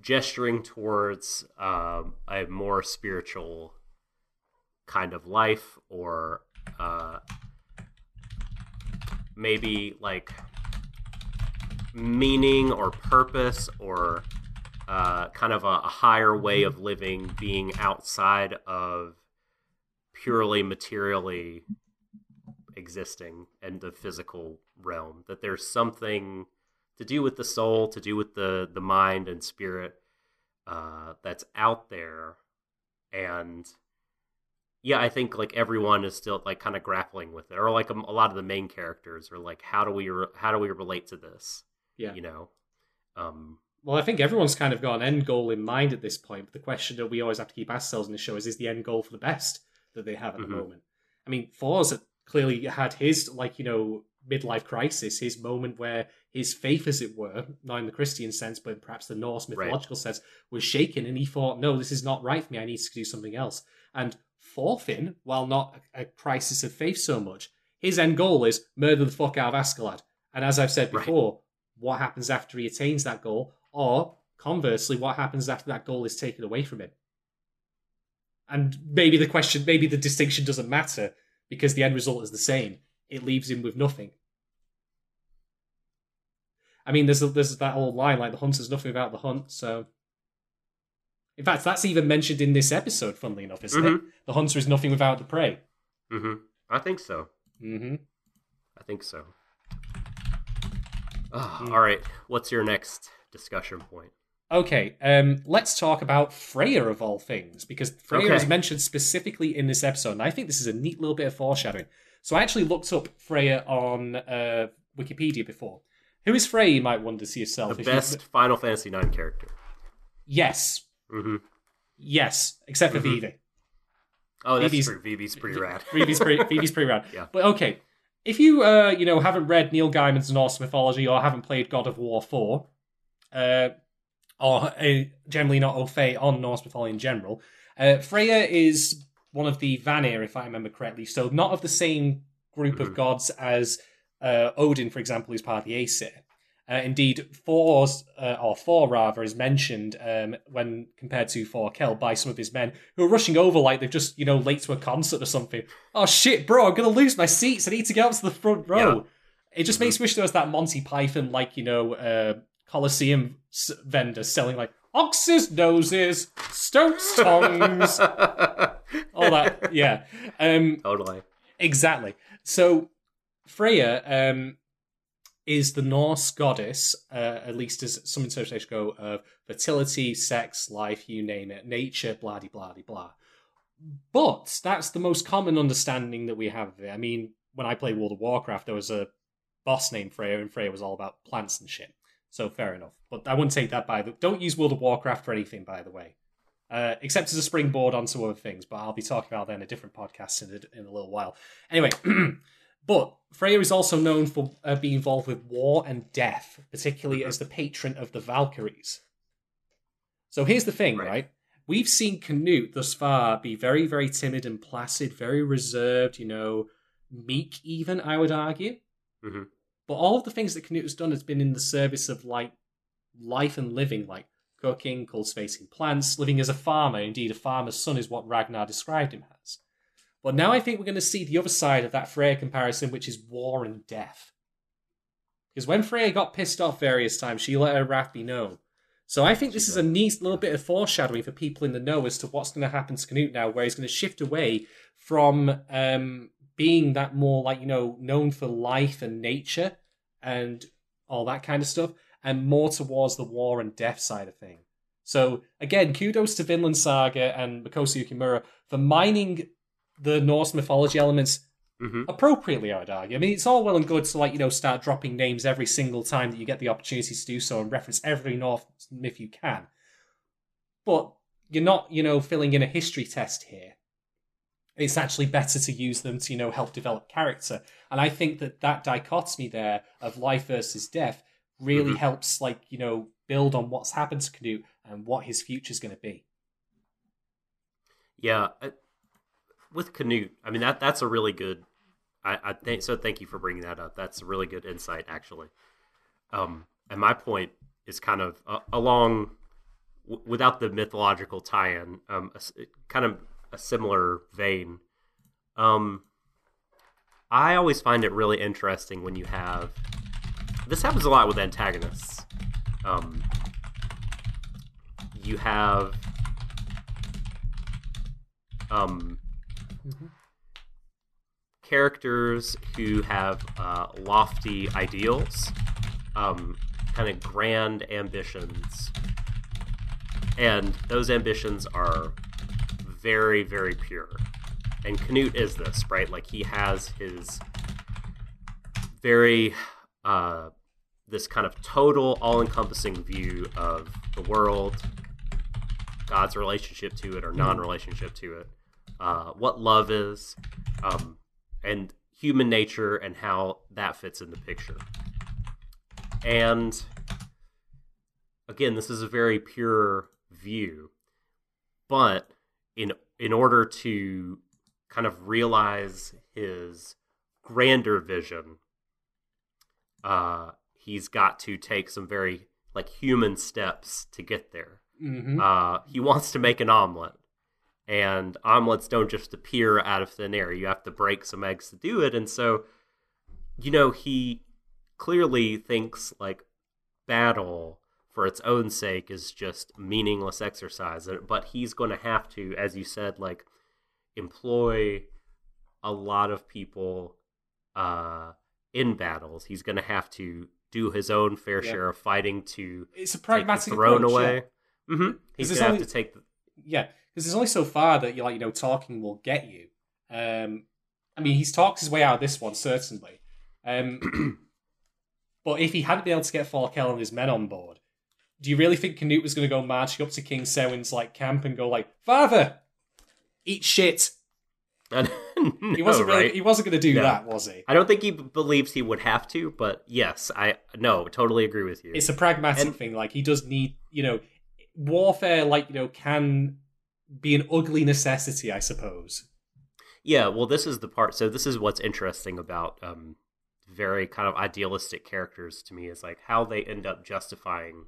gesturing towards um a more spiritual kind of life or uh maybe like meaning or purpose or uh, kind of a, a higher way of living being outside of purely materially existing and the physical realm that there's something to do with the soul to do with the the mind and spirit uh, that's out there and yeah i think like everyone is still like kind of grappling with it or like a, a lot of the main characters are like how do we re- how do we relate to this Yeah. you know um Well, I think everyone's kind of got an end goal in mind at this point. But the question that we always have to keep ourselves in the show is: Is the end goal for the best that they have at Mhm. the moment? I mean, Thor's clearly had his like you know midlife crisis, his moment where his faith, as it were, not in the Christian sense, but perhaps the Norse Right. mythological sense, was shaken, and he thought, "No, this is not right for me. I need to do something else." And Thorfinn, while not a, crisis of faith so much, his end goal is murder the fuck out of Askeladd. And as I've said Right. before, what happens after he attains that goal, or conversely, what happens after that goal is taken away from him. And maybe the question, maybe the distinction doesn't matter because the end result is the same. It leaves him with nothing. I mean, there's a, there's that old line like the hunter's nothing without the hunt. So, in fact, that's even mentioned in this episode. Funnily enough, isn't it? The hunter is nothing without the prey. hmm I think so. Mm-hmm. I think so. Mm. All right. What's your next discussion point? Okay, um, let's talk about Freya of all things, because Freya Okay. is mentioned specifically in this episode, and I think this is a neat little bit of foreshadowing. So I actually looked up Freya on uh, Wikipedia before. Who is Freya, you might wonder to yourself. The if you- best Final Fantasy IX character. Yes. hmm Yes, except for Mhm. Vivi. Oh, that's Vivi's- true. Vivi's pretty rad. Vivi's pretty, Vivi's pretty rad. Yeah. But okay, if you uh, you know haven't read Neil Gaiman's Norse mythology or haven't played God of War four, uh, or uh, generally not au fait on Norse mythology in general, uh, Freya is one of the Vanir, if I remember correctly. So not of the same group of Mhm. gods as uh, Odin, for example, who's part of the Aesir. Uh, indeed, Thor's, uh, or Thor rather, is mentioned um, when compared to Thorkel by some of his men who are rushing over like they've just, you know, late to a concert or something. Oh shit, bro, I'm gonna lose my seats. I need to get up to the front row. It just Mhm. makes me wish there was that Monty Python, like, you know, uh, Coliseum s- vendor selling like ox's noses, stoats tongues, all that. Yeah. Um, totally. Exactly. So Freya um, is the Norse goddess, uh, at least as some interpretations go, of fertility, sex, life, you name it, nature, blah de blah de blah. But that's the most common understanding that we have of it. I mean, when I played World of Warcraft, there was a boss named Freya, and Freya was all about plants and shit. So fair enough. But I wouldn't take that by the. Don't use World of Warcraft for anything, by the way. Uh, except as a springboard onto other things, but I'll be talking about that in a different podcast in a, in a little while. Anyway, but Freya is also known for uh, being involved with war and death, particularly as the patron of the Valkyries. So here's the thing, Right. right? We've seen Canute thus far be very, very timid and placid, very reserved, you know, meek, even, I would argue. Mhm. But all of the things that Canute has done has been in the service of, like, life and living, like cooking, cultivating plants, living as a farmer. Indeed, a farmer's son is what Ragnar described him as. But now I think we're going to see the other side of that Freya comparison, which is war and death. Because when Freya got pissed off various times, she let her wrath be known. So I think this is a neat little bit of foreshadowing for people in the know as to what's going to happen to Canute now, where he's going to shift away from um, being that more like you know known for life and nature and all that kind of stuff, and more towards the war and death side of thing. So again, kudos to Vinland Saga and Makoto Yukimura for mining the Norse mythology elements Mhm. appropriately. I would argue. I mean, it's all well and good to like you know start dropping names every single time that you get the opportunity to do so and reference every Norse myth you can, but you're not you know filling in a history test here. It's actually better to use them to you know help develop character, and I think that that dichotomy there of life versus death really Mhm. helps like you know build on what's happened to Canute and what his future is going to be. Yeah, I- with Canute, I mean that that's a really good. I, I think so. Thank you for bringing that up. That's a really good insight, actually. Um, and my point is kind of uh, along w- without the mythological tie-in, um, kind of a similar vein. Um, I always find it really interesting when you have this happens a lot with antagonists. Um, you have um, characters who have uh, lofty ideals, um, kind of grand ambitions, and those ambitions are very, very pure. And Canute is this, right? Like he has his very uh, this kind of total, all-encompassing view of the world, God's relationship to it or non-relationship to it, uh, what love is, um, and human nature and how that fits in the picture. And again, this is a very pure view, but in in order to kind of realize his grander vision, uh, he's got to take some very like human steps to get there. Mm-hmm. Uh, he wants to make an omelet, and omelets don't just appear out of thin air. You have to break some eggs to do it, and so, you know, he clearly thinks like battle for its own sake is just meaningless exercise. But he's going to have to, as you said, like employ a lot of people uh, in battles. He's going to have to do his own fair Yeah. share of fighting to It's a pragmatic approach, away. yeah. hmm He's gonna have only- to take. The, Yeah, because there's only so far that you like you know talking will get you. Um, I mean, he's talked his way out of this one certainly. Um, but if he hadn't been able to get Forkel and his men on board, do you really think Canute was going to go marching up to King Sweyn's like camp and go like, "Father, eat shit"? no, He wasn't really. right? He wasn't going to do No. that, was he? I don't think he b- believes he would have to, but yes, I no, totally agree with you. It's a pragmatic And- thing. Like he does need, you know, warfare. Like you know, can be an ugly necessity, I suppose. Yeah, well, this is the part. So this is what's interesting about um, very kind of idealistic characters to me is like how they end up justifying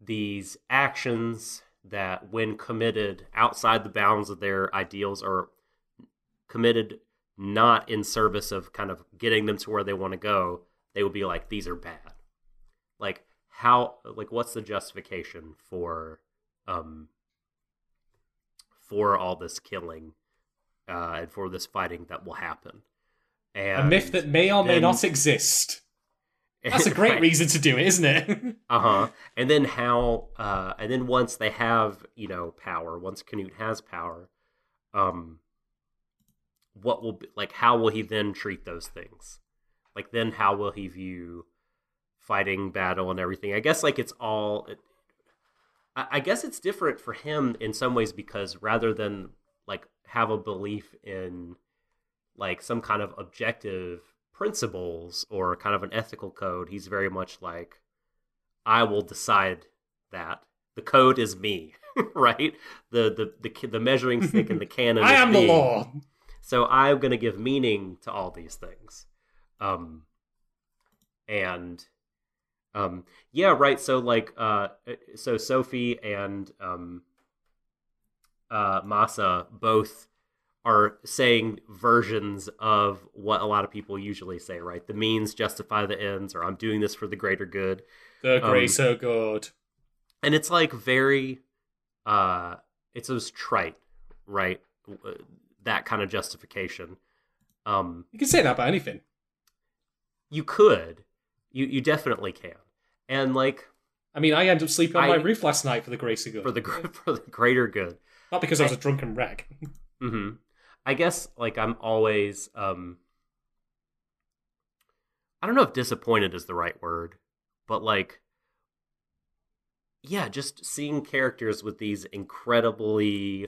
these actions that, when committed outside the bounds of their ideals, or committed not in service of kind of getting them to where they want to go, they would be like these are bad. Like how? Like what's the justification for? Um, for all this killing uh, and for this fighting that will happen. And a myth that may or may then- not exist. That's a great reason to do it, isn't it? Uh huh. And then how? Uh, and then once they have you know power, once Canute has power, um, what will be, like how will he then treat those things? Like then how will he view fighting, battle, and everything? I guess like it's all. It, I, I guess it's different for him in some ways because rather than like have a belief in like some kind of objective principles or kind of an ethical code, he's very much like, I will decide that the code is me, right? The the the the measuring stick and the cannon. I is am the law. So I'm going to give meaning to all these things. Um, and Um, yeah, right. So like, uh, so Sophie and um, uh, Masa both are saying versions of what a lot of people usually say, right? The means justify the ends, or I'm doing this for the greater good. The Um, grace of God. and it's like very uh it's those trite right Uh, that kind of justification um You can say that about anything. you could you you definitely can and like I mean, I ended up sleeping on my roof last night for the grace of God. for the for the greater good Not because I was a drunken wreck. hmm i guess like i'm always um i don't know if disappointed is the right word but like yeah just seeing characters with these incredibly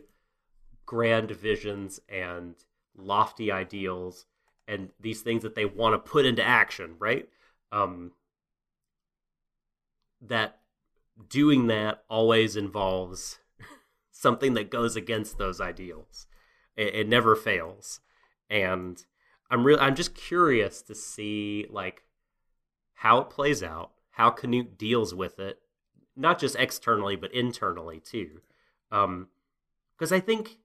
grand visions and lofty ideals and these things that they want to put into action right? Um that doing that always involves something that goes against those ideals it, it never fails. And i'm real i'm just curious to see like how it plays out how canute deals with it not just externally but internally too. Um because i think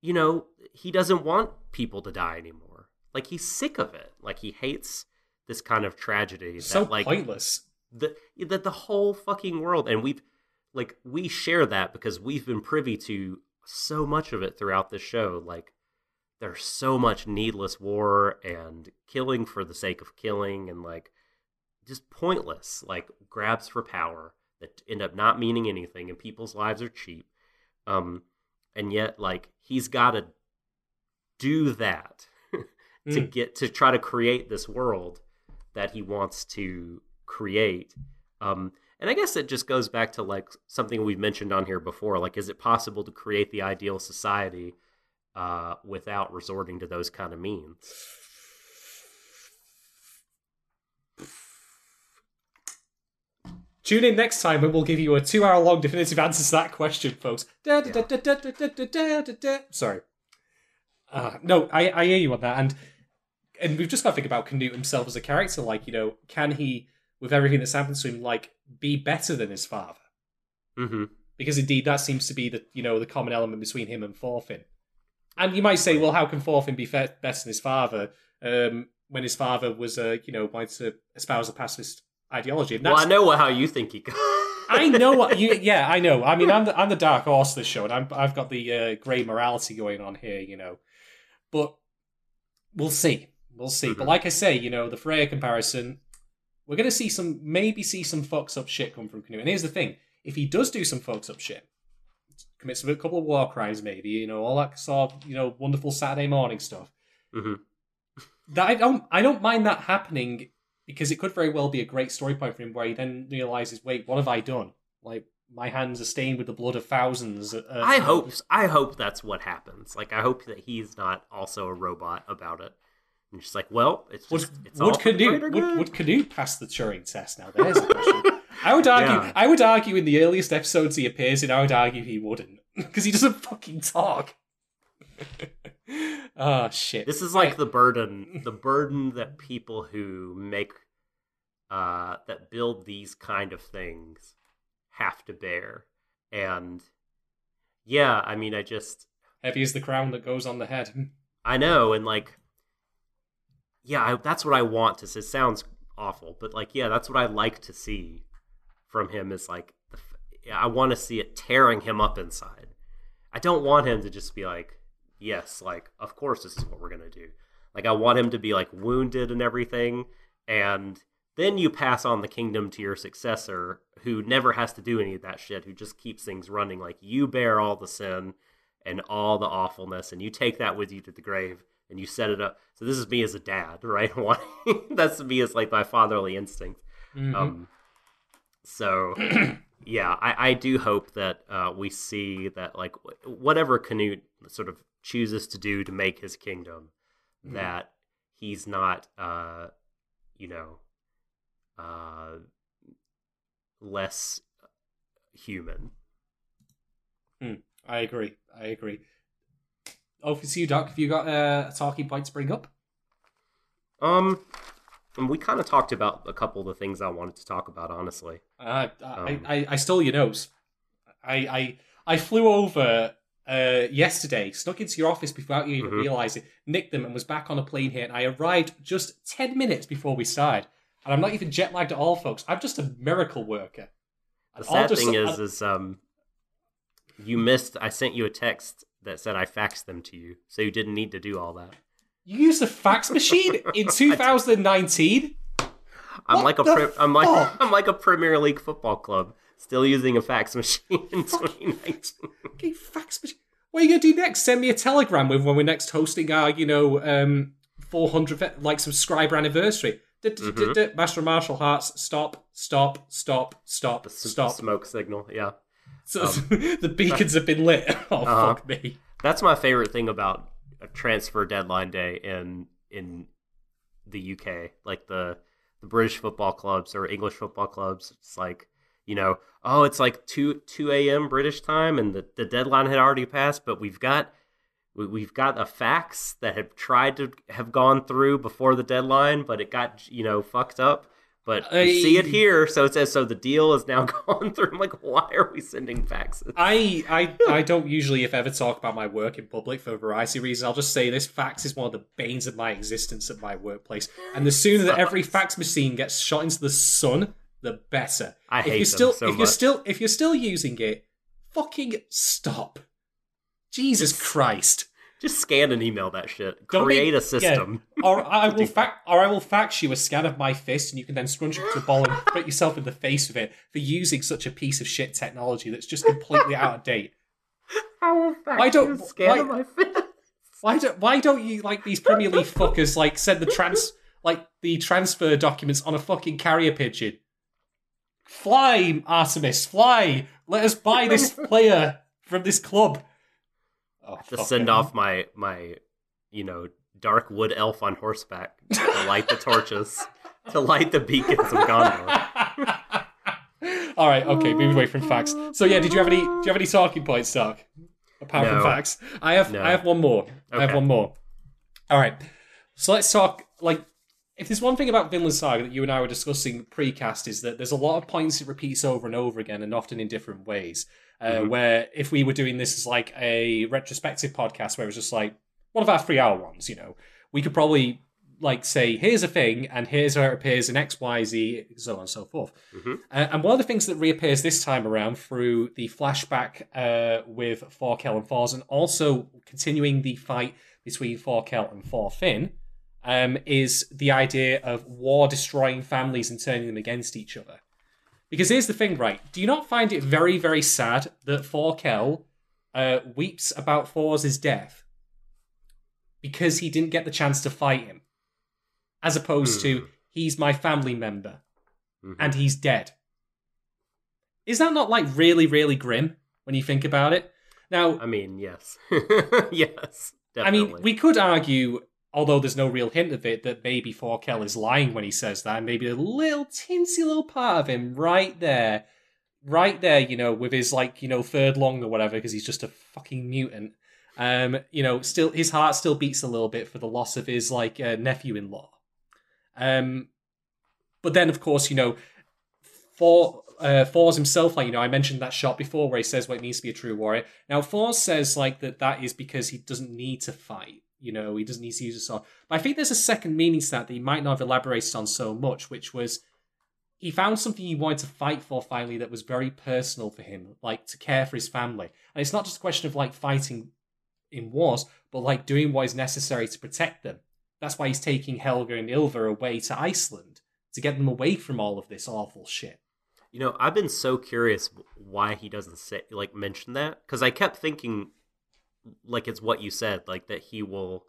you know he doesn't want people to die anymore. Like he's sick of it. Like he hates this kind of tragedy that so like pointless. the that the whole fucking world and we've like we share that because we've been privy to so much of it throughout the show like there's so much needless war and killing for the sake of killing and like just pointless like grabs for power that end up not meaning anything and people's lives are cheap um and yet like he's got to do that to Mm. get to try to create this world that he wants to create um and I guess it just goes back to like something we've mentioned on here before. Like, is it possible to create the ideal society uh, without resorting to those kind of means? Tune in next time and we'll give you a two hour long definitive answer to that question, folks. Sorry. No, I, I hear you on that. And and we've just got to think about Canute himself as a character. Like, you know, can he with everything that's happened to him, like, be better than his father? mm-hmm Because indeed, that seems to be the you know the common element between him and Thorfinn. And you might say, well, how can Thorfinn be better than his father um, when his father was, uh, you know, wanted to espouse a pacifist ideology? And well i know how you think he goes I know what you. Yeah, I know. I mean, I'm the I'm the dark horse of the show, and I'm, I've got the uh, grey morality going on here, you know. But we'll see, we'll see. But Mhm. like I say, you know, the Freya comparison, we're gonna see some, maybe see some fucks up shit come from Canute. And here's the thing: if he does do some fucks up shit, commits a couple of war crimes, maybe, you know, all that sort of, you know, wonderful Saturday morning stuff. Mhm. That I don't, I don't mind that happening because it could very well be a great story point for him where he then realizes, wait, what have I done? Like my hands are stained with the blood of thousands. Uh, i hope i hope that's what happens like i hope that he's not also a robot about it and just like well it's Would, just it's all would for the Canute would, would Canute pass the Turing test? Now there's the question. I would argue. Yeah. I would argue in the earliest episodes he appears in. I would argue he wouldn't because he doesn't fucking talk. oh shit! This is like the burden, the burden that people who make, uh, that build these kind of things have to bear. And yeah, I mean, I just, heavy is the crown that goes on the head. I know, and like, yeah, I, that's what I want to see. It sounds awful, but like, yeah, that's what I like to see from him is like, I want to see it tearing him up inside. I don't want him to just be like, yes, like, of course, this is what we're gonna do. Like, I want him to be like wounded and everything, and then you pass on the kingdom to your successor, who never has to do any of that shit, who just keeps things running. Like, you bear all the sin and all the awfulness, and you take that with you to the grave, and you set it up. So this is me as a dad, right? That's me as like my fatherly instinct. Mhm. Um, so yeah, I, I do hope that uh, we see that like whatever Canute sort of chooses to do to make his kingdom, Mhm. that he's not, uh, you know, uh, less human. I agree. I agree. Oh, for you, Doc, have you got uh, a talking point to bring up? Um, And we kind of talked about a couple of the things I wanted to talk about, honestly. Uh, I, Um, I, I stole your nose. I, I, I flew over uh, yesterday, snuck into your office without you even Mhm. realizing, nicked them, and was back on a plane here. And I arrived just 10 minutes before we started. And I'm not even jet lagged at all, folks. I'm just a miracle worker. The And sad thing is, I- is um, you missed. I sent you a text that said I faxed them to you, so you didn't need to do all that. you used a fax machine in 2019? I'm What like a I'm like? I'm like a Premier League football club, still using a fax machine in 2019. Okay, fax machine. What are you gonna do next? Send me a telegram with when we're next hosting our, you know, um, 400 like subscriber anniversary. Mm-hmm. Master Martial Hearts. Stop. Stop. Stop. Stop. The Stop. smoke signal. Yeah, So, the beacons have been lit. Oh Um, Uh-huh. fuck me. that's my favorite thing about a transfer deadline day in in the UK, like the the British football clubs or English football clubs. It's like you know, oh, it's like two two a.m. British time, and the, the deadline had already passed, but we've got we, we've got a fax that had tried to have gone through before the deadline, but it got you know fucked up. But we see it here, so it says so the deal is now gone through. I'm like, why are we sending faxes? I, I I don't usually, if ever, talk about my work in public for a variety of reasons. I'll just say this fax is one of the banes of my existence at my workplace. And the sooner that every fax machine gets shot into the sun, the better. I if hate you're them still so if you're still if you're still using it, fucking stop. Jesus Christ. Just scan and email that shit. Don't Create be- a system. Or I will fax or I will fax you a scan of my fist and you can then scrunch it to a ball and put yourself in the face with it for using such a piece of shit technology that's just completely out of date. I will fax Why don't- you a scan why- of my fist. Why don't why don't you like these Premier League fuckers like send the trans like the transfer documents on a fucking carrier pigeon? Fly, Artemis, fly! Let us buy this player from this club. Oh, To send off my my, you know, dark wood elf on horseback to light the torches, to light the beacons of Gondor. All right, okay, moving away from facts. So yeah, did you have any? Do you have any talking points, Doc? Apart from facts, I have. No. I have one more. I have one more. All right, so let's talk. Like, if there's one thing about Vinland Saga that you and I were discussing pre-cast is that there's a lot of points it repeats over and over again, and often in different ways. Uh, Mhm. Where if we were doing this as like a retrospective podcast, where it was just like one of our three-hour ones, you know, we could probably like say, here's a thing, and here's where it appears in X, Y, Z, so on and so forth. Mhm. Uh, and one of the things that reappears this time around through the flashback uh, with Forkel and Thors, and also continuing the fight between Forkel and Thorfinn, um, is the idea of war destroying families and turning them against each other. Because here's the thing, right? Do you not find it very, very sad that Forkel uh, weeps about Thor's death because he didn't get the chance to fight him, as opposed to Hmm. he's my family member Mhm. and he's dead. Is that not like really, really grim when you think about it? Now, I mean, yes, yes, I mean, we could argue, although there's no real hint of it, that maybe Forkel is lying when he says that, and maybe a little tinsy little part of him right there, right there, you know, with his like, you know, third lung or whatever, because he's just a fucking mutant. Um, you know, still his heart still beats a little bit for the loss of his like uh, nephew-in-law. Um, but then of course, you know, for uh, himself, like you know, I mentioned that shot before where he says what it means to be a true warrior. Now, Thors says like that that is because he doesn't need to fight. You know, he doesn't need to use a sword. But I think there's a second meaning to that that he might not have elaborated on so much, which was he found something he wanted to fight for finally that was very personal for him, like to care for his family. And it's not just a question of like fighting in wars, but like doing what is necessary to protect them. That's why he's taking Helga and Ylva away to Iceland to get them away from all of this awful shit. You know, I've been so curious why he doesn't say like mention that because I kept thinking, like it's what you said, like that he will,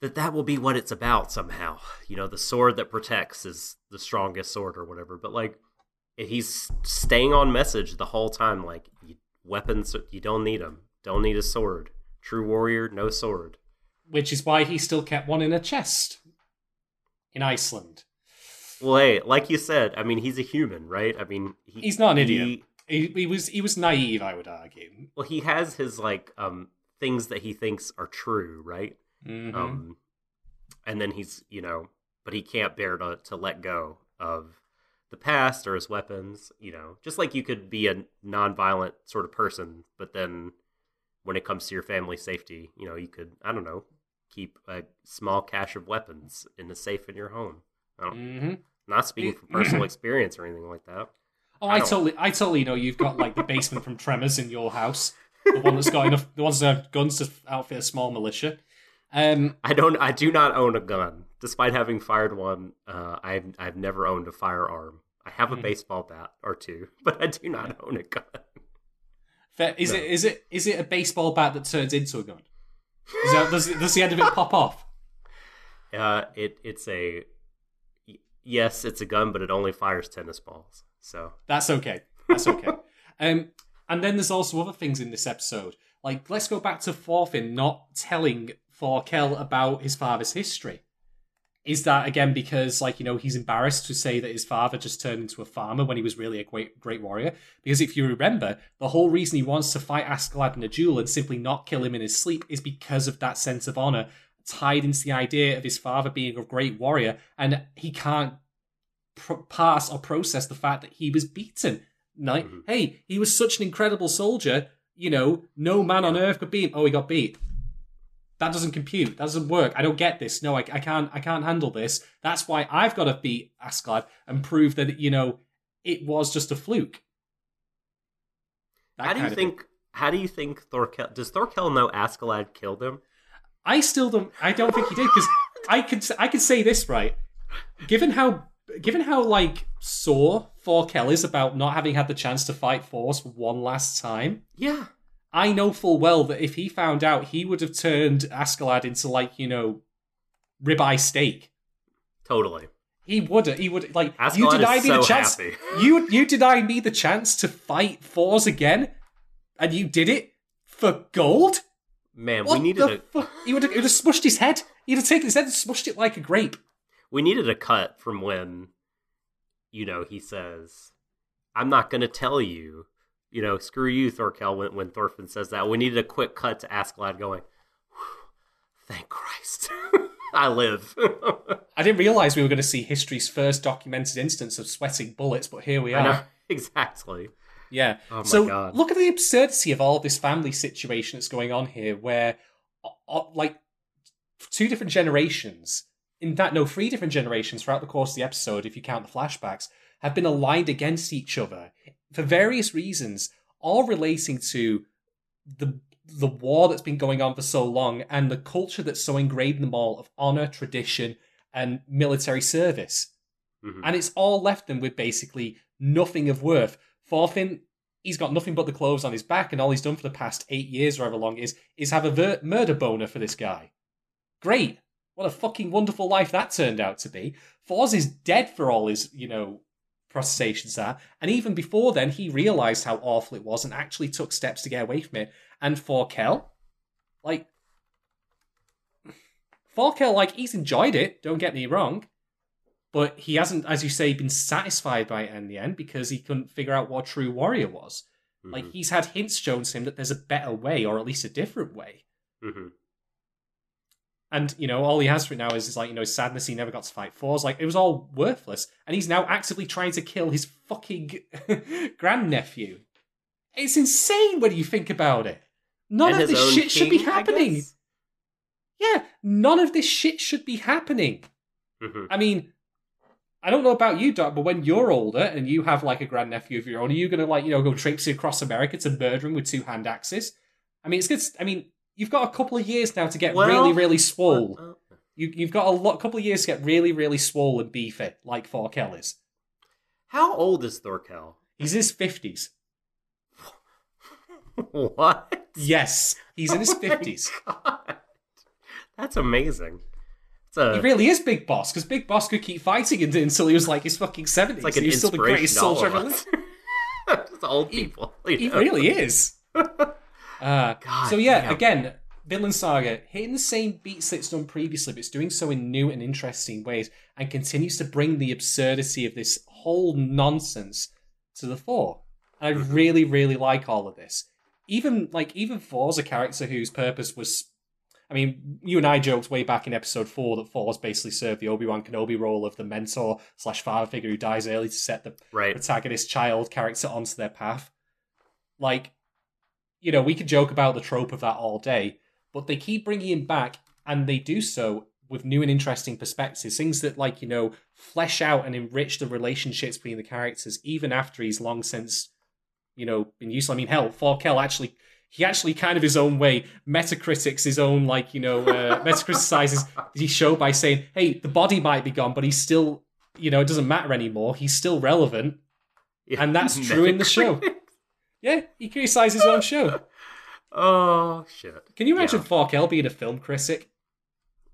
that that will be what it's about somehow. You know, the sword that protects is the strongest sword or whatever. But like, he's staying on message the whole time. Like, weapons, you don't need them. Don't need a sword. True warrior, no sword. Which is why he still kept one in a chest in Iceland. Well, hey, like you said, I mean, he's a human, right? I mean, he, He's not an he- idiot. He, he was he was naive, I would argue. Well, he has his like um things that he thinks are true, right? Mhm. Um, and then he's you know but he can't bear to to let go of the past or his weapons. You know, just like you could be a non-violent sort of person, but then when it comes to your family safety, you know, you could I don't know keep a small cache of weapons in a safe in your home. I don't, hmm not speaking from personal experience or anything like that. Oh, I I, totally, I totally know you've got like the basement from Tremors in your house, the one that's got enough, the ones that have guns to outfit a small militia. Um, I don't. I do not own a gun, despite having fired one. Uh, I've I've never owned a firearm. I have a Mhm. baseball bat or two, but I do not own a gun. fair- is No. it is it is it a baseball bat that turns into a gun? That, does does the end of it pop off? Uh, it it's a, yes, it's a gun, but it only fires tennis balls. So That's okay. That's okay. um, and then there's also other things in this episode. Like, let's go back to Thorfinn not telling Thorkel about his father's history. Is that again because, like, you know, he's embarrassed to say that his father just turned into a farmer when he was really a great, great warrior? Because if you remember, the whole reason he wants to fight Askeladd in a duel and simply not kill him in his sleep is because of that sense of honor tied into the idea of his father being a great warrior, and he can't pro- pass or process the fact that he was beaten. Like, Mhm. hey, he was such an incredible soldier. You know, no man on earth could beat him. Oh, he got beat. That doesn't compute. That doesn't work. I don't get this. No, I, I can't. I can't handle this. That's why I've got to beat Asgard and prove that you know it was just a fluke. That how do you of thing. think? How do you think Thorkel? Does Thorkel know Askeladd killed him? I still don't. I don't think he did because I could. I could say this right. Given how, given how like sore Thorkel is about not having had the chance to fight Force one last time, Yeah, I know full well that if he found out, he would have turned Askeladd into like you know, ribeye steak. totally. He would. He would like you Askeladd denied is me the chance. happy. You you denied me the chance to fight Force again, and you did it for gold. Man, What we needed the a fuck? He would have, he would have smushed his head. He'd have taken his head and smushed it like a grape. We needed a cut from when, you know, he says, "I'm not going to tell you." You know, screw you, Thorkel. When when Thorfinn says that, we needed a quick cut to Askeladd going, "Thank Christ, I live." I didn't realize we were going to see history's first documented instance of sweating bullets, but here we are. exactly. Yeah. Oh my so God. look at the absurdity of all this family situation that's going on here, where, like, two different generations, in fact, no, three different generations throughout the course of the episode, if you count the flashbacks, have been aligned against each other for various reasons, all relating to the the war that's been going on for so long and the culture that's so ingrained in them all of honor, tradition, and military service Mhm. and it's all left them with basically nothing of worth. Thorfinn, he's got nothing but the clothes on his back, and all he's done for the past eight years, or however long is, is have a ver- murder boner for this guy. Great. What a fucking wonderful life that turned out to be. Forz is dead for all his, you know, protestations are. And even before then, he realized how awful it was and actually took steps to get away from it. And Forkel, like, Forkel, like, he's enjoyed it, don't get me wrong but he hasn't, as you say, been satisfied by it in the end because he couldn't figure out what a true warrior was. Like Mhm. he's had hints shown to him that there's a better way, or at least a different way. Mhm. And you know, all he has for it now is, is like you know sadness he never got to fight Force. Like it was all worthless, and he's now actively trying to kill his fucking grandnephew. It's insane when you think about it. None And of this shit should be happening. Yeah, none of this shit should be happening. Mhm. I mean, I don't know about you, Doc, but when you're older and you have like a grandnephew of your own, are you going to like, you know, go traipsing across America to murder him with two hand axes? I mean, it's good. I mean, you've got a couple of years now to get Well, really, really swole. Uh, You, you've got a lot, couple of years to get really, really swole and beefy, like Thorkel is. How old is Thorkel? He's in his 50s. what? Yes, he's in his Oh 50s. God. That's amazing. A He really is Big Boss, because Big Boss could keep fighting until he was like his fucking 70s. it's like an he still the greatest inspiration to all soldier ever lived. Just old He- people. you He really is. Uh, God so yeah, damn. again, Vinland Saga hitting the same beats that it's done previously, but it's doing so in new and interesting ways, and continues to bring the absurdity of this whole nonsense to the fore. And I really, really like all of this. Even like even Thor's a character whose purpose was, I mean, you and I joked way back in episode four that Thor's basically served the Obi Wan Kenobi role of the mentor slash father figure who dies early to set the Right. protagonist child character onto their path. Like, you know, we could joke about the trope of that all day, but they keep bringing him back, and they do so with new and interesting perspectives. Things that, like, you know, flesh out and enrich the relationships between the characters, even after he's long since, you know, been useful. I mean, hell, Forkel actually. He actually, kind of his own way, metacritics his own, like, you know, uh, metacriticizes the show by saying, hey, the body might be gone, but he's still, you know, it doesn't matter anymore. He's still relevant. Yeah. And that's true in the show. Yeah, he criticizes his own show. Oh shit. Can you imagine Yeah. Forkel being a film critic?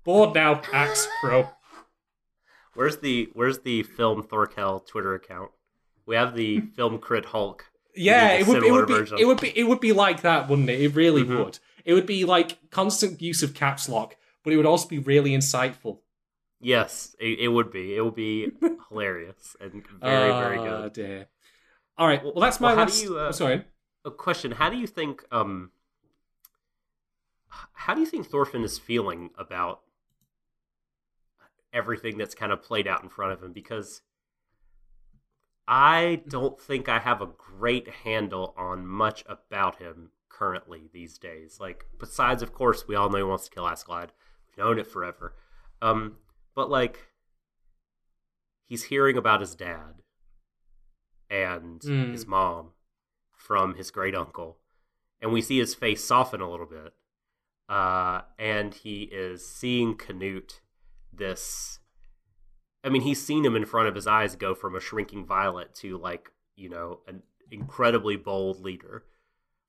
Bored now, axe bro. Where's the Where's the film Thorkel Twitter account? We have the film Crit Hulk. Yeah, it would, it would be version. it would be it would be like that, wouldn't it? It really Mhm. would. It would be like constant use of caps lock, but it would also be really insightful. Yes, it, it would be. It would be hilarious and very very Ah, good. dear. All right, well that's my Well, last. you, uh, oh, sorry. A question: How do you think? Um, how do you think Thorfinn is feeling about everything that's kind of played out in front of him? Because I don't think I have a great handle on much about him currently these days. Like, besides, of course, we all know he wants to kill Askeladd. We've known it forever. Um, but like, he's hearing about his dad and Mm. his mom from his great uncle, and we see his face soften a little bit. Uh, and he is seeing Canute, this. I mean, he's seen him in front of his eyes go from a shrinking violet to like you know an incredibly bold leader.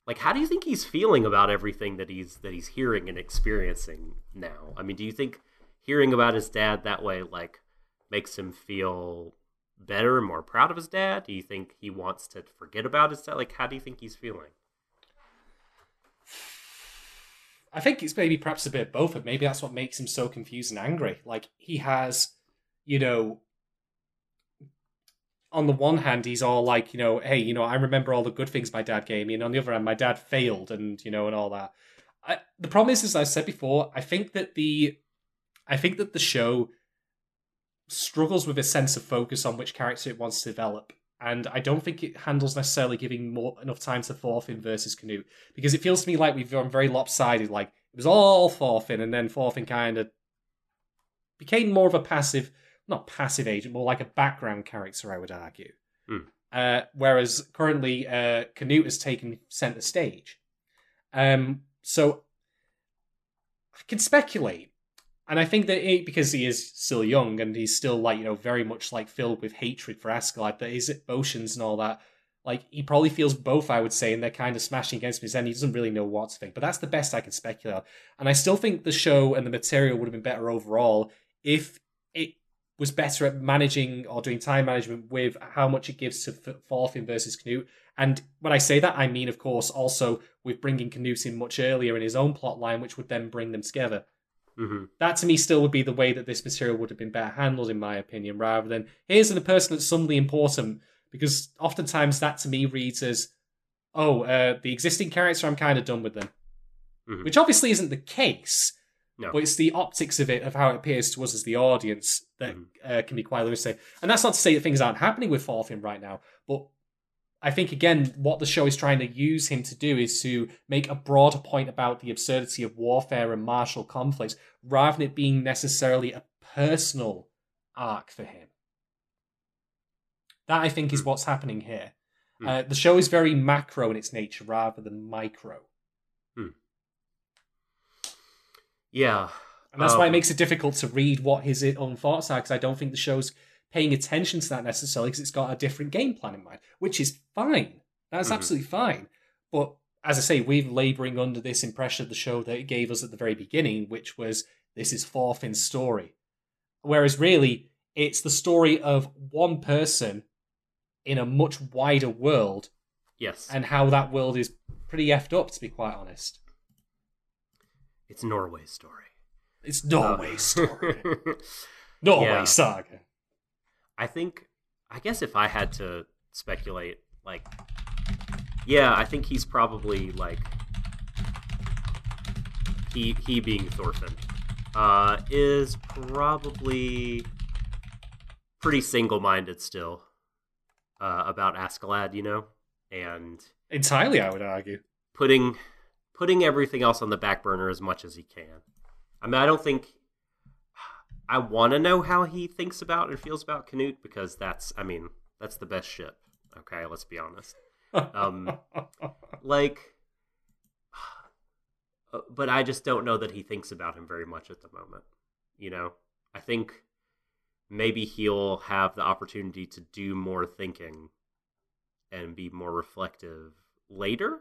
Like, how do you think he's feeling about everything that he's that he's hearing and experiencing now? I mean, do you think hearing about his dad that way like makes him feel better and more proud of his dad? Do you think he wants to forget about his dad? Like, how do you think he's feeling? I think it's maybe perhaps a bit of both, and maybe that's what makes him so confused and angry. Like he has, you know, on the one hand, he's all like, you know, hey, you know, I remember all the good things my dad gave me, and on the other hand, my dad failed, and you know, and all that. I, the problem is, as I said before, I think that the, I think that the show struggles with a sense of focus on which character it wants to develop. And I don't think it handles necessarily giving more enough time to Thorfinn versus Canute because it feels to me like we've gone very lopsided. Like it was all Thorfinn, and then Thorfinn kind of became more of a passive, not passive agent, more like a background character. I would argue. Hmm. Uh, whereas currently, uh, Canute has taken center stage. Um, so I can speculate, and I think that he, because he is still young and he's still like you know very much like filled with hatred for Askeladd, that his emotions and all that like he probably feels both, I would say, and they're kind of smashing against him. And he doesn't really know what to think. But that's the best I can speculate. And I still think the show and the material would have been better overall if it was better at managing or doing time management with how much it gives to Thorfinn versus Canute. And when I say that, I mean, of course, also with bringing Canute in much earlier in his own plot line, which would then bring them together. Hmm That to me still would be the way that this material would have been better handled, in my opinion, rather than here's the person that's suddenly important. Because oftentimes that to me reads as, oh, uh, the existing character, I'm kind of done with them. Mhm. Which obviously isn't the case, No. but it's the optics of it, of how it appears to us as the audience, that Mhm. uh, can be quite limiting. And that's not to say that things aren't happening with Thorfinn right now, but I think again, what the show is trying to use him to do is to make a broader point about the absurdity of warfare and martial conflicts, rather than it being necessarily a personal arc for him. That I think is Hmm. what's happening here. Hmm. Uh, the show is very macro in its nature rather than micro, Yeah. and that's why it Um, makes it difficult to read what his own thoughts are. Because I don't think the show's paying attention to that necessarily, because it's got a different game plan in mind, which is fine. That's Mhm. absolutely fine. But as I say, we're laboring under this impression of the show that it gave us at the very beginning, which was this is Thorfinn's story. Whereas really, it's the story of one person in a much wider world, Yes. and how that world is pretty effed up, to be quite honest. it's Norway's story. It's Norway's Uh, story. Norway Yeah. saga. I think, I guess if I had to speculate, like, yeah, I think he's probably like, he he being Thorfinn, uh, is probably pretty single-minded still uh, about Askeladd, you know, and Entirely, I would argue. putting putting everything else on the back burner as much as he can. I mean, I don't think I want to know how he thinks about and feels about Canute because that's, I mean, that's the best ship. Okay, let's be honest. Um, like, but I just don't know that he thinks about him very much at the moment. You know, I think maybe he'll have the opportunity to do more thinking and be more reflective later.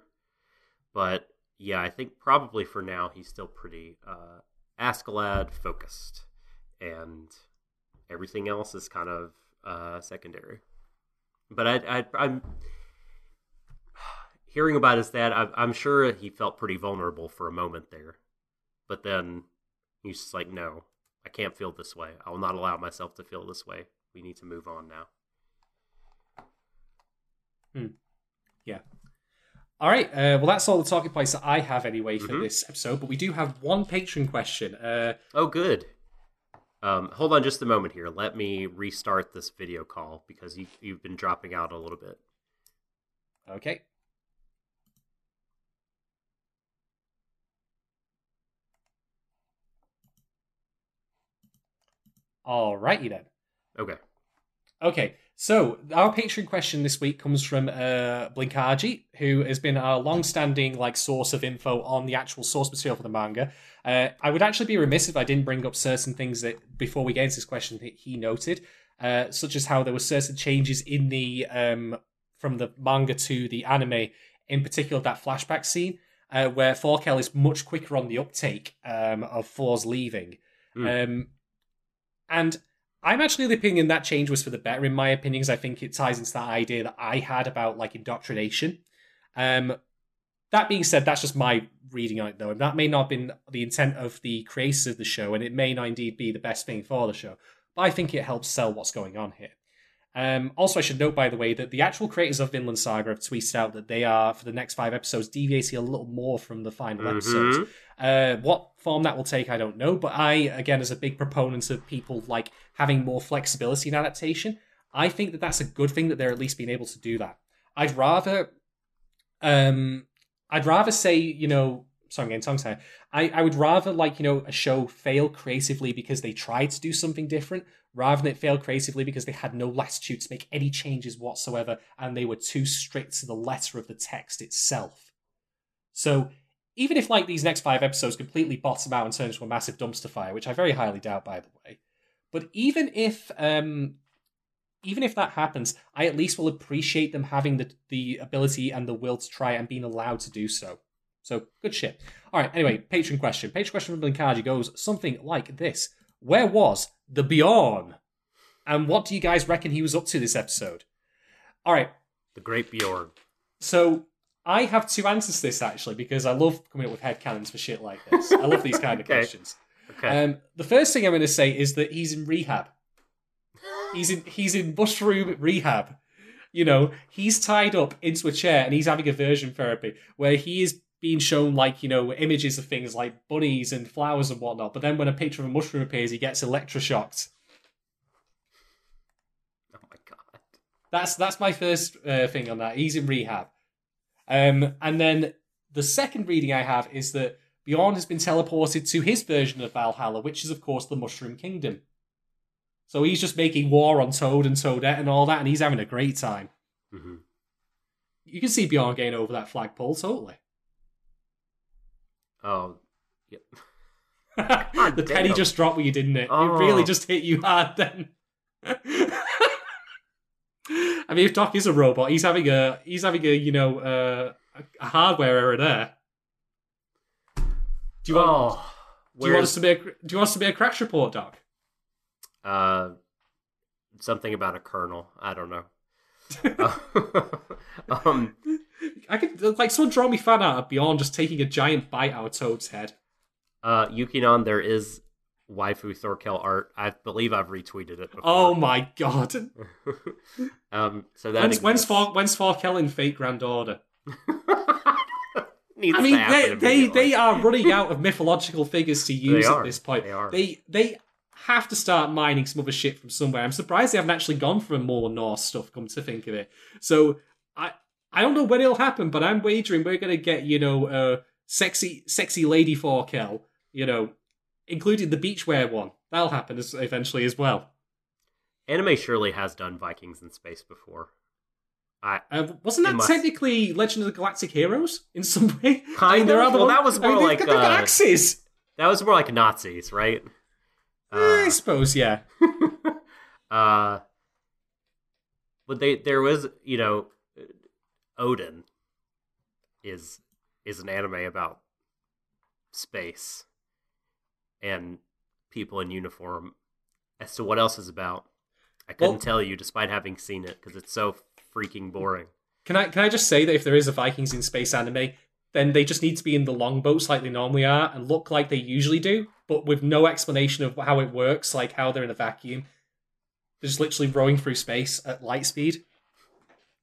But yeah, I think probably for now he's still pretty uh, Askeladd focused, and everything else is kind of uh, secondary. But I, I, I'm hearing about his dad. I, I'm sure he felt pretty vulnerable for a moment there, but then he's just like, "No, I can't feel this way. I will not allow myself to feel this way. We need to move on now." Hmm. Yeah. All right. Uh, well, that's all the talking points that I have anyway for Mhm. this episode. But we do have one patron question. Uh, Oh, good. Um, hold on just a moment here. Let me restart this video call because you, you've been dropping out a little bit. okay. All righty then. Okay. Okay, so our patron question this week comes from uh, Blinkaji, who has been our long-standing like source of info on the actual source material for the manga. Uh, I would actually be remiss if I didn't bring up certain things that before we get into this question that he noted, uh, such as how there were certain changes in the um, from the manga to the anime, in particular that flashback scene uh, where Forkel is much quicker on the uptake um, of Thor's leaving. Um, and I'm actually of the opinion that change was for the better, in my opinion, because I think it ties into that idea that I had about like indoctrination. Um, that being said, that's just my reading on it, though, and that may not have been the intent of the creators of the show, and it may not indeed be the best thing for the show. But I think it helps sell what's going on here. Um, also, I should note, by the way, that the actual creators of Vinland Saga have tweeted out that they are, for the next five episodes, deviating a little more from the final episodes. Mhm. Uh, what form that will take, I don't know. But I, again, as a big proponent of people like having more flexibility in adaptation, I think that that's a good thing that they're at least being able to do that. I'd rather, um, I'd rather say, you know, sorry, I'm getting tongue tied. I, I would rather like you know a show fail creatively because they tried to do something different, rather than it fail creatively because they had no latitude to make any changes whatsoever and they were too strict to the letter of the text itself. So even if like these next five episodes completely bottom out and turn into a massive dumpster fire, which I very highly doubt, by the way, but even if um, even if that happens, I at least will appreciate them having the the ability and the will to try and being allowed to do so. So good shit. All right. Anyway, patron question. Patron question from Blinkaji goes something like this: Where was the Bjorn? And what do you guys reckon he was up to this episode? All right. The Great Bjorn. So I have two answers to this actually because I love coming up with head headcanons for shit like this. I love these kind of Okay. questions. Okay. Um, the first thing I'm going to say is that he's in rehab. He's in he's in mushroom rehab. You know, he's tied up into a chair and he's having aversion therapy where he is being shown like you know images of things like bunnies and flowers and whatnot. But then when a picture of a mushroom appears, he gets electroshocked. oh my god. That's that's my first uh, thing on that. He's in rehab. Um, and then the second reading I have is that Bjorn has been teleported to his version of Valhalla, which is of course the Mushroom Kingdom. So he's just making war on Toad and Toadette and all that, and he's having a great time. hmm You can see Bjorn getting over that flagpole totally. Oh. Yep. the penny just dropped with you, didn't it? Oh. It really just hit you hard then. I mean, if Doc is a robot, he's having a he's having a you know uh, a hardware error there. Do you want oh. do you want us to be a, do you want us to be a crash report, Doc? uh, something about a kernel. I don't know. um, I could like someone draw me fan art of Bjorn just taking a giant bite out of Toad's head. uh, Yukinon, there is waifu Thorkel art. I believe I've retweeted it before. Oh my god! um, so that When's when's for when's for Kellen Fate Grand Order? Needs I mean, they, they they are running out of mythological figures to use at this point. They are. They they have to start mining some other shit from somewhere. I'm surprised they haven't actually gone for more Norse stuff. Come to think of it, so I I don't know when it'll happen, but I'm wagering we're gonna get you know uh sexy sexy lady Forkel, you know, including the beachwear one. That'll happen as, eventually as well. Anime surely has done Vikings in space before. I Uh, wasn't that technically Legend of the Galactic Heroes in some way? I Kind mean, of. Well, that was I mean, more like, uh, axes. that was more like Nazis, right? Eh, I Uh, suppose, yeah. uh, but they there was you know, Odin is is an anime about space and people in uniform. As to what else is about, I couldn't Well- tell you despite having seen it because it's so freaking boring. Can I can I just say that if there is a Vikings in space anime, then they just need to be in the longboats like they normally are and look like they usually do, but with no explanation of how it works, like how they're in a vacuum. They're just literally rowing through space at light speed.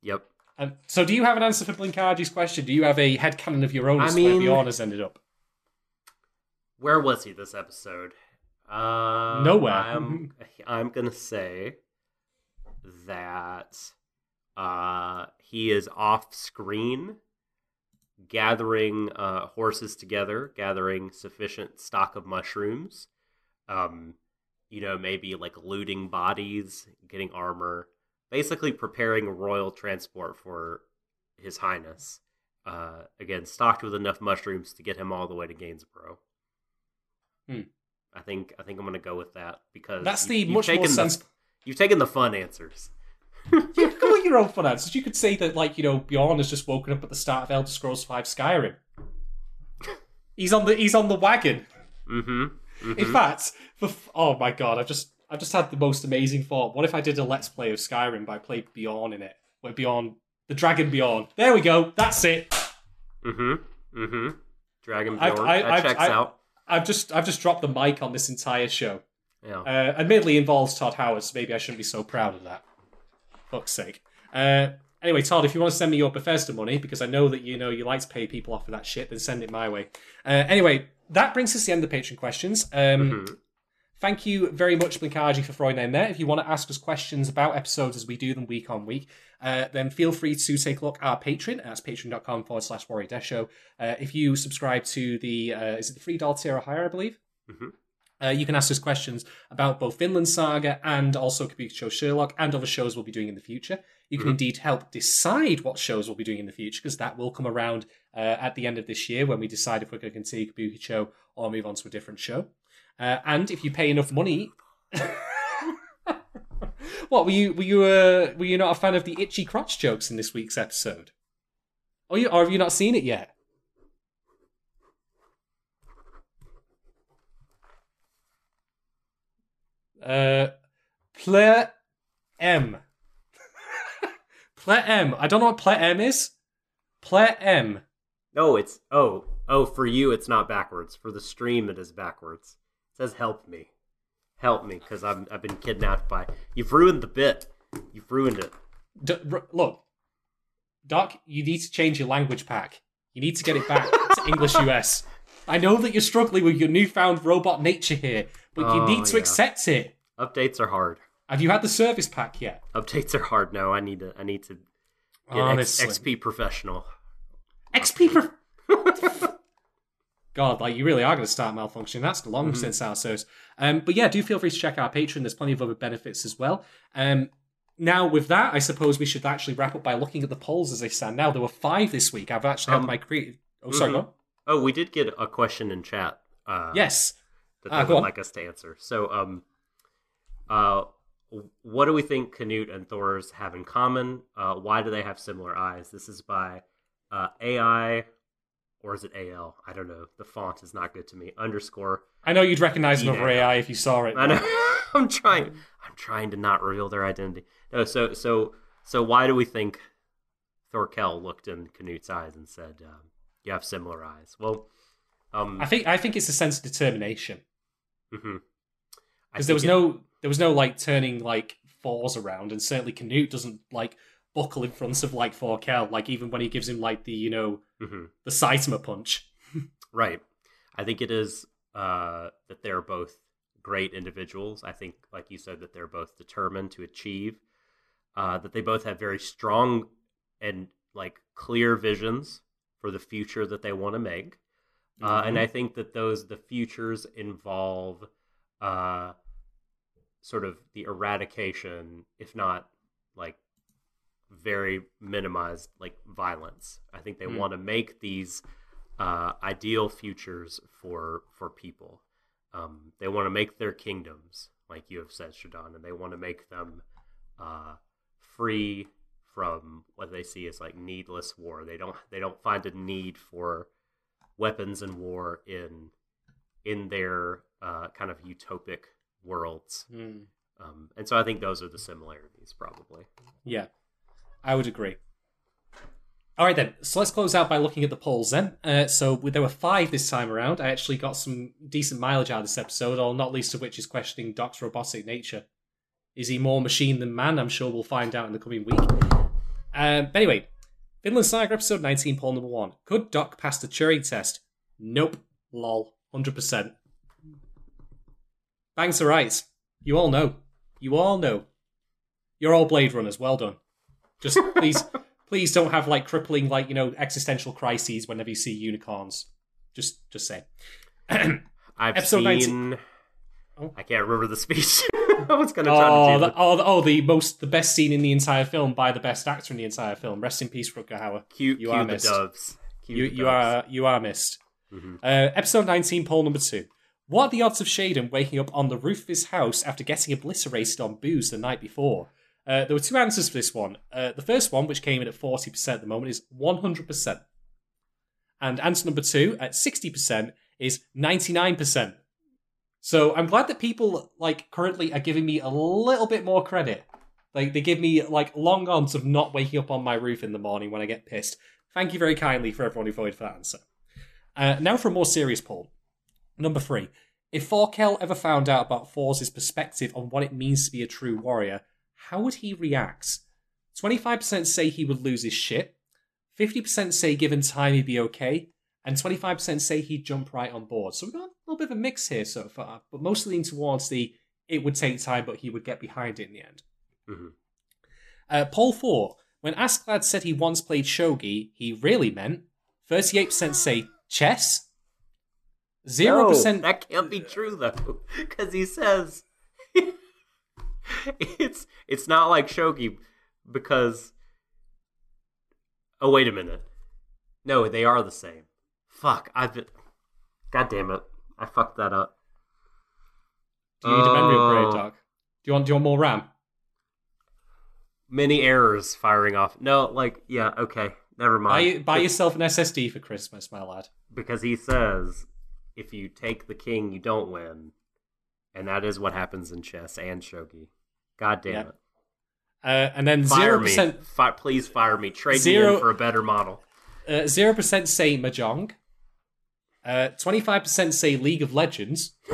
Yep. Um, so, do you have an answer for Blinkarji's question? Do you have a head headcanon of your own I as to where mean- Bjorn has ended up? Where was he this episode? Uh, Nowhere. I'm I'm gonna say that uh, he is off screen, gathering uh, horses together, gathering sufficient stock of mushrooms. Um, you know, maybe like looting bodies, getting armor, basically preparing royal transport for His Highness. Uh, again, stocked with enough mushrooms to get him all the way to Gainsborough. Hmm. I think I think I'm gonna go with that because That's you- the you've much more the- sense. you've taken the fun answers. Yeah, your own fun answers. You could say that, like, you know, Bjorn has just woken up at the start of Elder Scrolls V Skyrim. He's on the he's on the wagon. Mm-hmm. In fact, f- oh my god, I've just I've just had the most amazing thought. What if I did a let's play of Skyrim by played Bjorn in it? Where Bjorn, the dragon Bjorn. There we go. That's it. Mm-hmm. Mm-hmm. Dragon I've- Bjorn. I- that I've- checks I- out. I've just I've just dropped the mic on this entire show. Yeah. Uh, admittedly, involves Todd Howard, so maybe I shouldn't be so proud of that. Fuck's sake. Uh, anyway, Todd, if you want to send me your Bethesda money, because I know that you know you like to pay people off for that shit, then send it my way. Uh, anyway, that brings us to the end of the patron questions. Um, Mhm. Thank you very much, Blinkaji, for throwing them there. If you want to ask us questions about episodes as we do them week on week, uh, then feel free to take a look at our Patreon. That's patreon.com forward slash Warui Desho. Uh, if you subscribe to the, uh, is it the free doll tier or higher, I believe? Mhm. Uh, you can ask us questions about both Vinland Saga and also Kabukicho Sherlock and other shows we'll be doing in the future. You can Mhm. indeed help decide what shows we'll be doing in the future because that will come around uh, at the end of this year when we decide if we're going to continue Kabukicho or move on to a different show. Uh, and if you pay enough money, what were you were you uh, were you not a fan of the itchy crotch jokes in this week's episode? Oh, you or have you not seen it yet? Uh, Ple M. Ple M. I don't know what Ple M is. Ple M. Oh, it's oh oh for you it's not backwards. For the stream it is backwards. It says help me, help me because I'm I've been kidnapped by. You've ruined the bit. You've ruined it. D- r- look, Doc, you need to change your language pack. You need to get it back to English US. I know that you're struggling with your newfound robot nature here, but you Oh, need to yeah. accept it. Updates are hard. Have you had the service pack yet? Updates are hard. No, I need to. I need to get X, Honestly. XP professional. XP. Prof- God, like you really are going to start malfunctioning. That's long Mhm. since our service. Um, but yeah, do feel free to check our Patreon. There's plenty of other benefits as well. Um, now, with that, I suppose we should actually wrap up by looking at the polls as they stand now. There were five this week. I've actually Um, had my creative. Oh, sorry, mhm. go. Oh, we did get a question in chat. Uh, Yes. that Ah, they go would on. like us to answer. So, um, uh, what do we think Canute and Thor's have in common? Uh, why do they have similar eyes? This is by uh, AI, or is it AL? I don't know. The font is not good to me. Underscore. I know you'd recognize another Yeah. AI if you saw it. I know. I'm trying. I'm trying to not reveal their identity. No. So so so why do we think Thorkel looked in Canute's eyes and said, um, "You have similar eyes"? Well, um, I think I think it's a sense of determination mhm. I because there was it- no there was no like turning like fours around, and certainly Canute doesn't like buckle in front of like Forkel, like even when he gives him like the you know hmm the Saitama punch. Right. I think it is uh, that they're both great individuals. I think, like you said, that they're both determined to achieve. Uh, that they both have very strong and like clear visions for the future that they want to make. Uh, and I think that those the futures involve uh, sort of the eradication, if not like very minimized, like violence. I think they Mm. want to make these uh, ideal futures for for people. Um, they want to make their kingdoms, like you have said, Shadon, and they want to make them uh, free from what they see as like needless war. They don't they don't find a need for weapons and war in in their uh, kind of utopic worlds. Mm. Um, and so I think those are the similarities, probably. Yeah, I would agree. All right then, so let's close out by looking at the polls then. Uh, so there were five this time around. I actually got some decent mileage out of this episode, all not least of which is questioning Doc's robotic nature. Is he more machine than man? I'm sure we'll find out in the coming week. Um, but anyway, Vinland Saga episode 19, poll number one. Could Doc pass the Turing test? Nope. Lol. 100%. Bangs are right. You all know. You all know. You're all Blade Runners. Well done. Just please, please don't have like crippling, like you know, existential crises whenever you see unicorns. Just, just say. I've Episode seen. 19 Oh. I can't remember the speech. I was going to try oh, to do the, oh, the, oh, the most, the best scene in the entire film by the best actor in the entire film. Rest in peace, Rutger Hauer. cue, you cue are the missed. doves. Cue You, the you doves. are, you are missed. Mhm. Uh, episode 19, poll number two. What are the odds of Shadon waking up on the roof of his house after getting obliterated on booze the night before? Uh, there were two answers for this one. Uh, the first one, which came in at 40% at the moment, is 100%. And answer number two, at 60%, is 99%. So I'm glad that people, like, currently are giving me a little bit more credit. Like, they give me, like, long odds of not waking up on my roof in the morning when I get pissed. Thank you very kindly for everyone who voted for that answer. Uh, now for a more serious poll. Number three. If Forkel ever found out about For's perspective on what it means to be a true warrior, how would he react? 25% say he would lose his shit, 50% say given time he'd be okay, and 25% say he'd jump right on board. So we've got a little bit of a mix here so far, but mostly leaning towards the it would take time, but he would get behind it in the end. Mhm. Uh, poll 4. When Askeladd said he once played shogi, he really meant 38% say chess, 0% No, that can't be true though, because he says it's it's not like shogi because. Oh wait a minute, no, they are the same. Fuck, I've been. God damn it, I fucked that up. Do you need a memory upgrade, Oh. Doc? Do you want do you want more RAM? Many errors firing off. No, like yeah, okay, never mind. Buy, buy yourself an SSD for Christmas, my lad. because he says if you take the king, you don't win, and that is what happens in chess and shogi. God damn Yeah. it! Uh, and then zero percent. Fi- please fire me. Trade me Zero- in for a better model. uh, zero percent say mahjong. Uh, Twenty-five percent say League of Legends,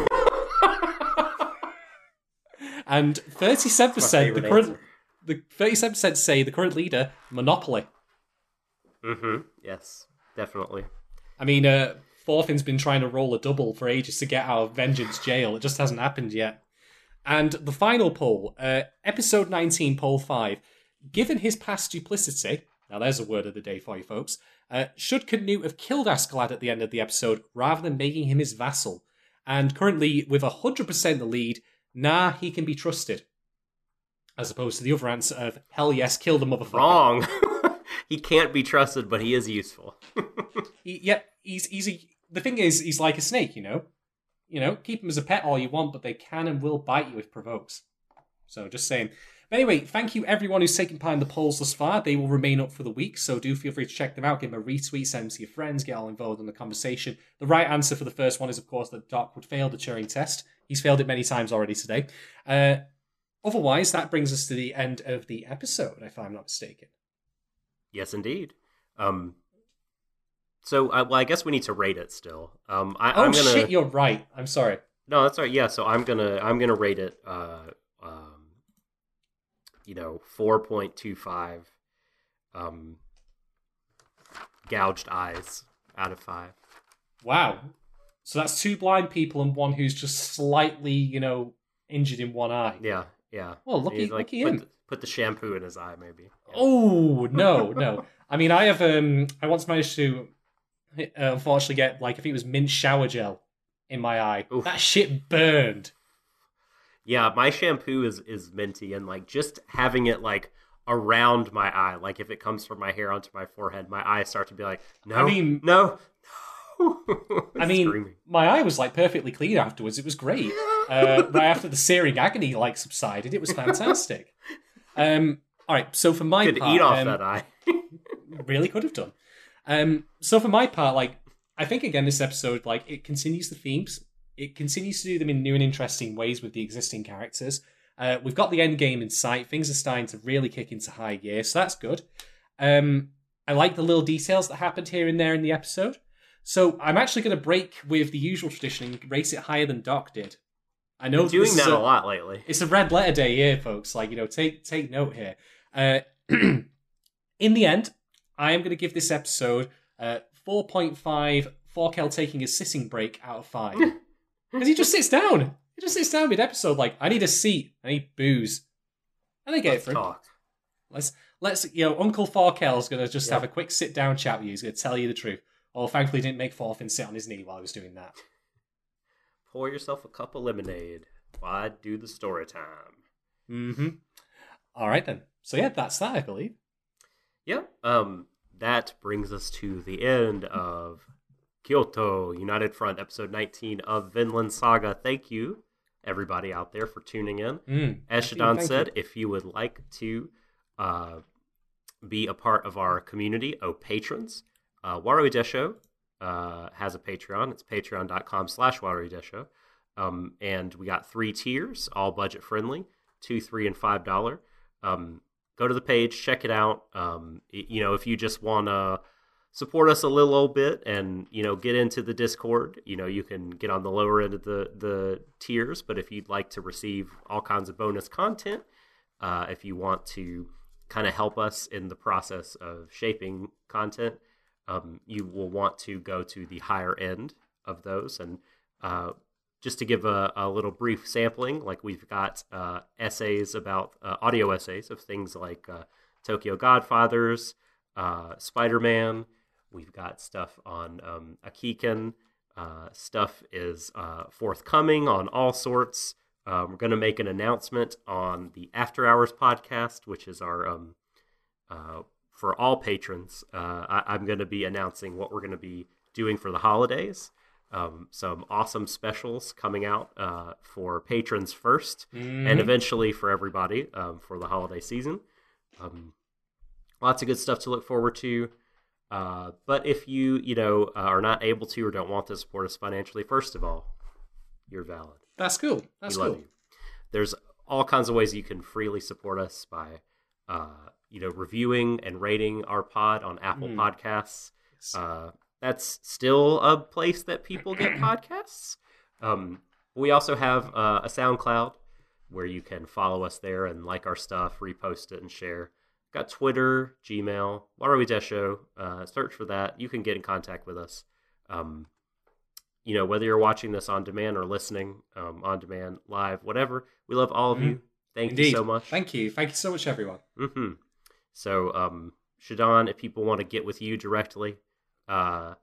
and thirty-seven percent the current answer. the thirty-seven percent say the current leader Monopoly. Mm-hmm. Yes, definitely. I mean, uh, Forfin's been trying to roll a double for ages to get out of Vengeance Jail. It just hasn't happened yet. And the final poll, uh, episode 19, poll 5. Given his past duplicity, now there's a word of the day for you folks, uh, should Canute have killed Askeladd at the end of the episode rather than making him his vassal? And currently, with 100% the lead, nah, he can be trusted. As opposed to the other answer of, hell yes, kill the motherfucker. Wrong. he can't be trusted, but he is useful. He, yeah, he's he's a, the thing is he's like a snake, you know. You know, keep him as a pet all you want, but they can and will bite you if provoked. So just saying. But anyway, thank you everyone who's taken part in the polls thus far. They will remain up for the week, so do feel free to check them out, give them a retweet, send them to your friends, get all involved in the conversation. The right answer for the first one is, of course, that Doc would fail the Turing test. He's failed it many times already today. Uh, otherwise, that brings us to the end of the episode, if I'm not mistaken. yes, indeed. Um. So, I, well, I guess we need to rate it still. Um, I, Oh I'm gonna. shit, you're right. I'm sorry. No, that's all right. Yeah, so I'm gonna I'm gonna rate it. Uh, um, you know, four point two five um, gouged eyes out of five. Wow. So that's two blind people and one who's just slightly, you know, injured in one eye. Yeah, yeah. Well, lucky, He's, like, lucky put, him. the- put the shampoo in his eye, maybe. Yeah. Oh no, no. I mean, I have um, I once managed to, uh, unfortunately, get like I think it was mint shower gel in my eye. Oof. That shit burned. Yeah, my shampoo is is minty, and like just having it like around my eye, like if it comes from my hair onto my forehead, my eyes start to be like, no, I mean- no, no. I mean, Screaming. my eye was like perfectly clean afterwards. It was great. Uh, right after the searing agony like subsided, it was fantastic. um, all right, so for my could part, eat off um, that eye. really could have done. Um, so for my part, like I think again this episode, like it continues the themes. It continues to do them in new and interesting ways with the existing characters. Uh, we've got the end game in sight. Things are starting to really kick into high gear, so that's good. Um, I like the little details that happened here and there in the episode. So I'm actually going to break with the usual tradition and rate it higher than Doc did. I know doing this is that a lot lately. it's a red letter day here, folks. Like, you know, take take note here. Uh, in the end, I am going to give this episode uh, 4.5 Forkel taking a sitting break out of 5. Because he just sits down. He just sits down mid episode, like, I need a seat. I need booze. And they get Let's it for. Let's, let's, you know, Uncle Forkel's going to just Yep. have a quick sit down chat with you. He's going to tell you the truth. Oh, thankfully, he didn't make Thorfinn sit on his knee while I was doing that. Pour yourself a cup of lemonade. Why do the story time? Mm hmm. All right, then. So, yeah, that's that, I believe. Yeah. Um, that brings us to the end of Kyoto United Front, episode 19 of Vinland Saga. Thank you, everybody out there, for tuning in. Mm. As you, Shadon said, if you would like to uh, be a part of our community oh, patrons, uh, Warui Desho uh, has a Patreon. It's patreon.com slash Warui Desho. Um, and we got three tiers, all budget friendly, two, three, and five dollar. Um, go to the page, check it out. Um, you know, if you just want to support us a little bit and you know get into the discord you know you can get on the lower end of the the tiers but if you'd like to receive all kinds of bonus content uh, if you want to kind of help us in the process of shaping content um, you will want to go to the higher end of those and uh, just to give a, a little brief sampling like we've got uh, essays about uh, audio essays of things like uh, tokyo godfathers uh, spider-man We've got stuff on um. Uh, stuff is uh, forthcoming on all sorts. Uh, we're going to make an announcement on the After Hours podcast, which is our um, for all patrons. I- I'm going to be announcing what we're going to be doing for the holidays. Um, some awesome specials coming out uh, for patrons 1st Mm-hmm. and eventually for everybody um, for the holiday season. Um, lots of good stuff to look forward to. Uh, but if you, you know, uh, are not able to or don't want to support us financially, first of all, you're valid. That's cool. That's we love cool. you. There's all kinds of ways you can freely support us by, uh, you know, reviewing and rating our pod on Apple Mm. Podcasts. Uh, that's still a place that people get podcasts. Um, we also have uh, a SoundCloud where you can follow us there and like our stuff, repost it, and share. Got Twitter, Gmail, Warui Desho. Uh, search for that. You can get in contact with us. Um, you know, whether you're watching this on demand or listening um, on demand, live, whatever, we love all of Mhm. you. Thank Indeed. you so much. Thank you. Thank you so much, everyone. hmm So, um, Shadon, if people want to get with you directly, uh,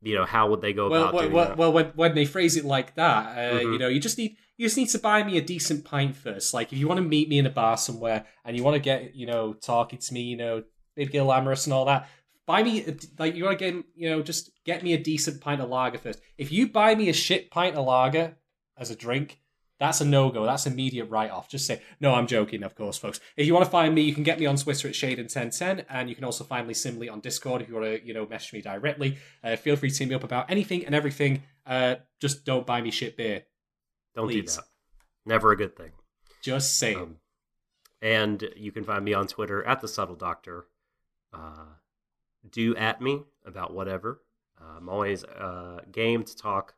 you know, how would they go Well, about well, doing well, that? well, when, when they phrase it like that, uh, Mhm. you know, you just need you just need to buy me a decent pint first. Like, if you want to meet me in a bar somewhere and you want to get, you know, talking to me, you know, big glamorous and all that, buy me a, like you want to get, you know, just get me a decent pint of lager first. If you buy me a shit pint of lager as a drink, that's a no go. That's immediate write off. Just say no. I'm joking, of course, folks. If you want to find me, you can get me on Twitter at Shade Shaden1010, and you can also find me similarly on Discord if you want to, you know, message me directly. Uh, feel free to team me up about anything and everything. Uh, just don't buy me shit beer. Don't please. do that. Never a good thing. Just saying. Um, and you can find me on Twitter at the Subtle Doctor. Uh, do at me about whatever. Uh, I'm always uh, game to talk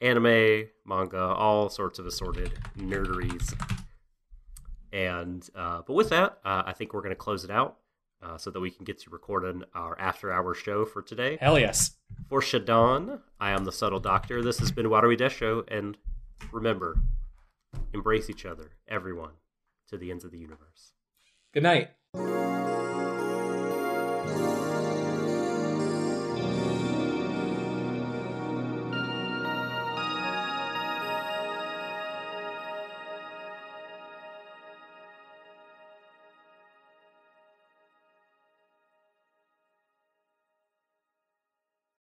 anime, manga, all sorts of assorted nerderies. And uh, but with that, uh, I think we're going to close it out. uh, so that we can get to recording our after hour show for today. Hell yes. For Shadon, I am the Subtle Doctor. This has been Warui Desho, and remember, embrace each other, everyone, to the ends of the universe. Good night.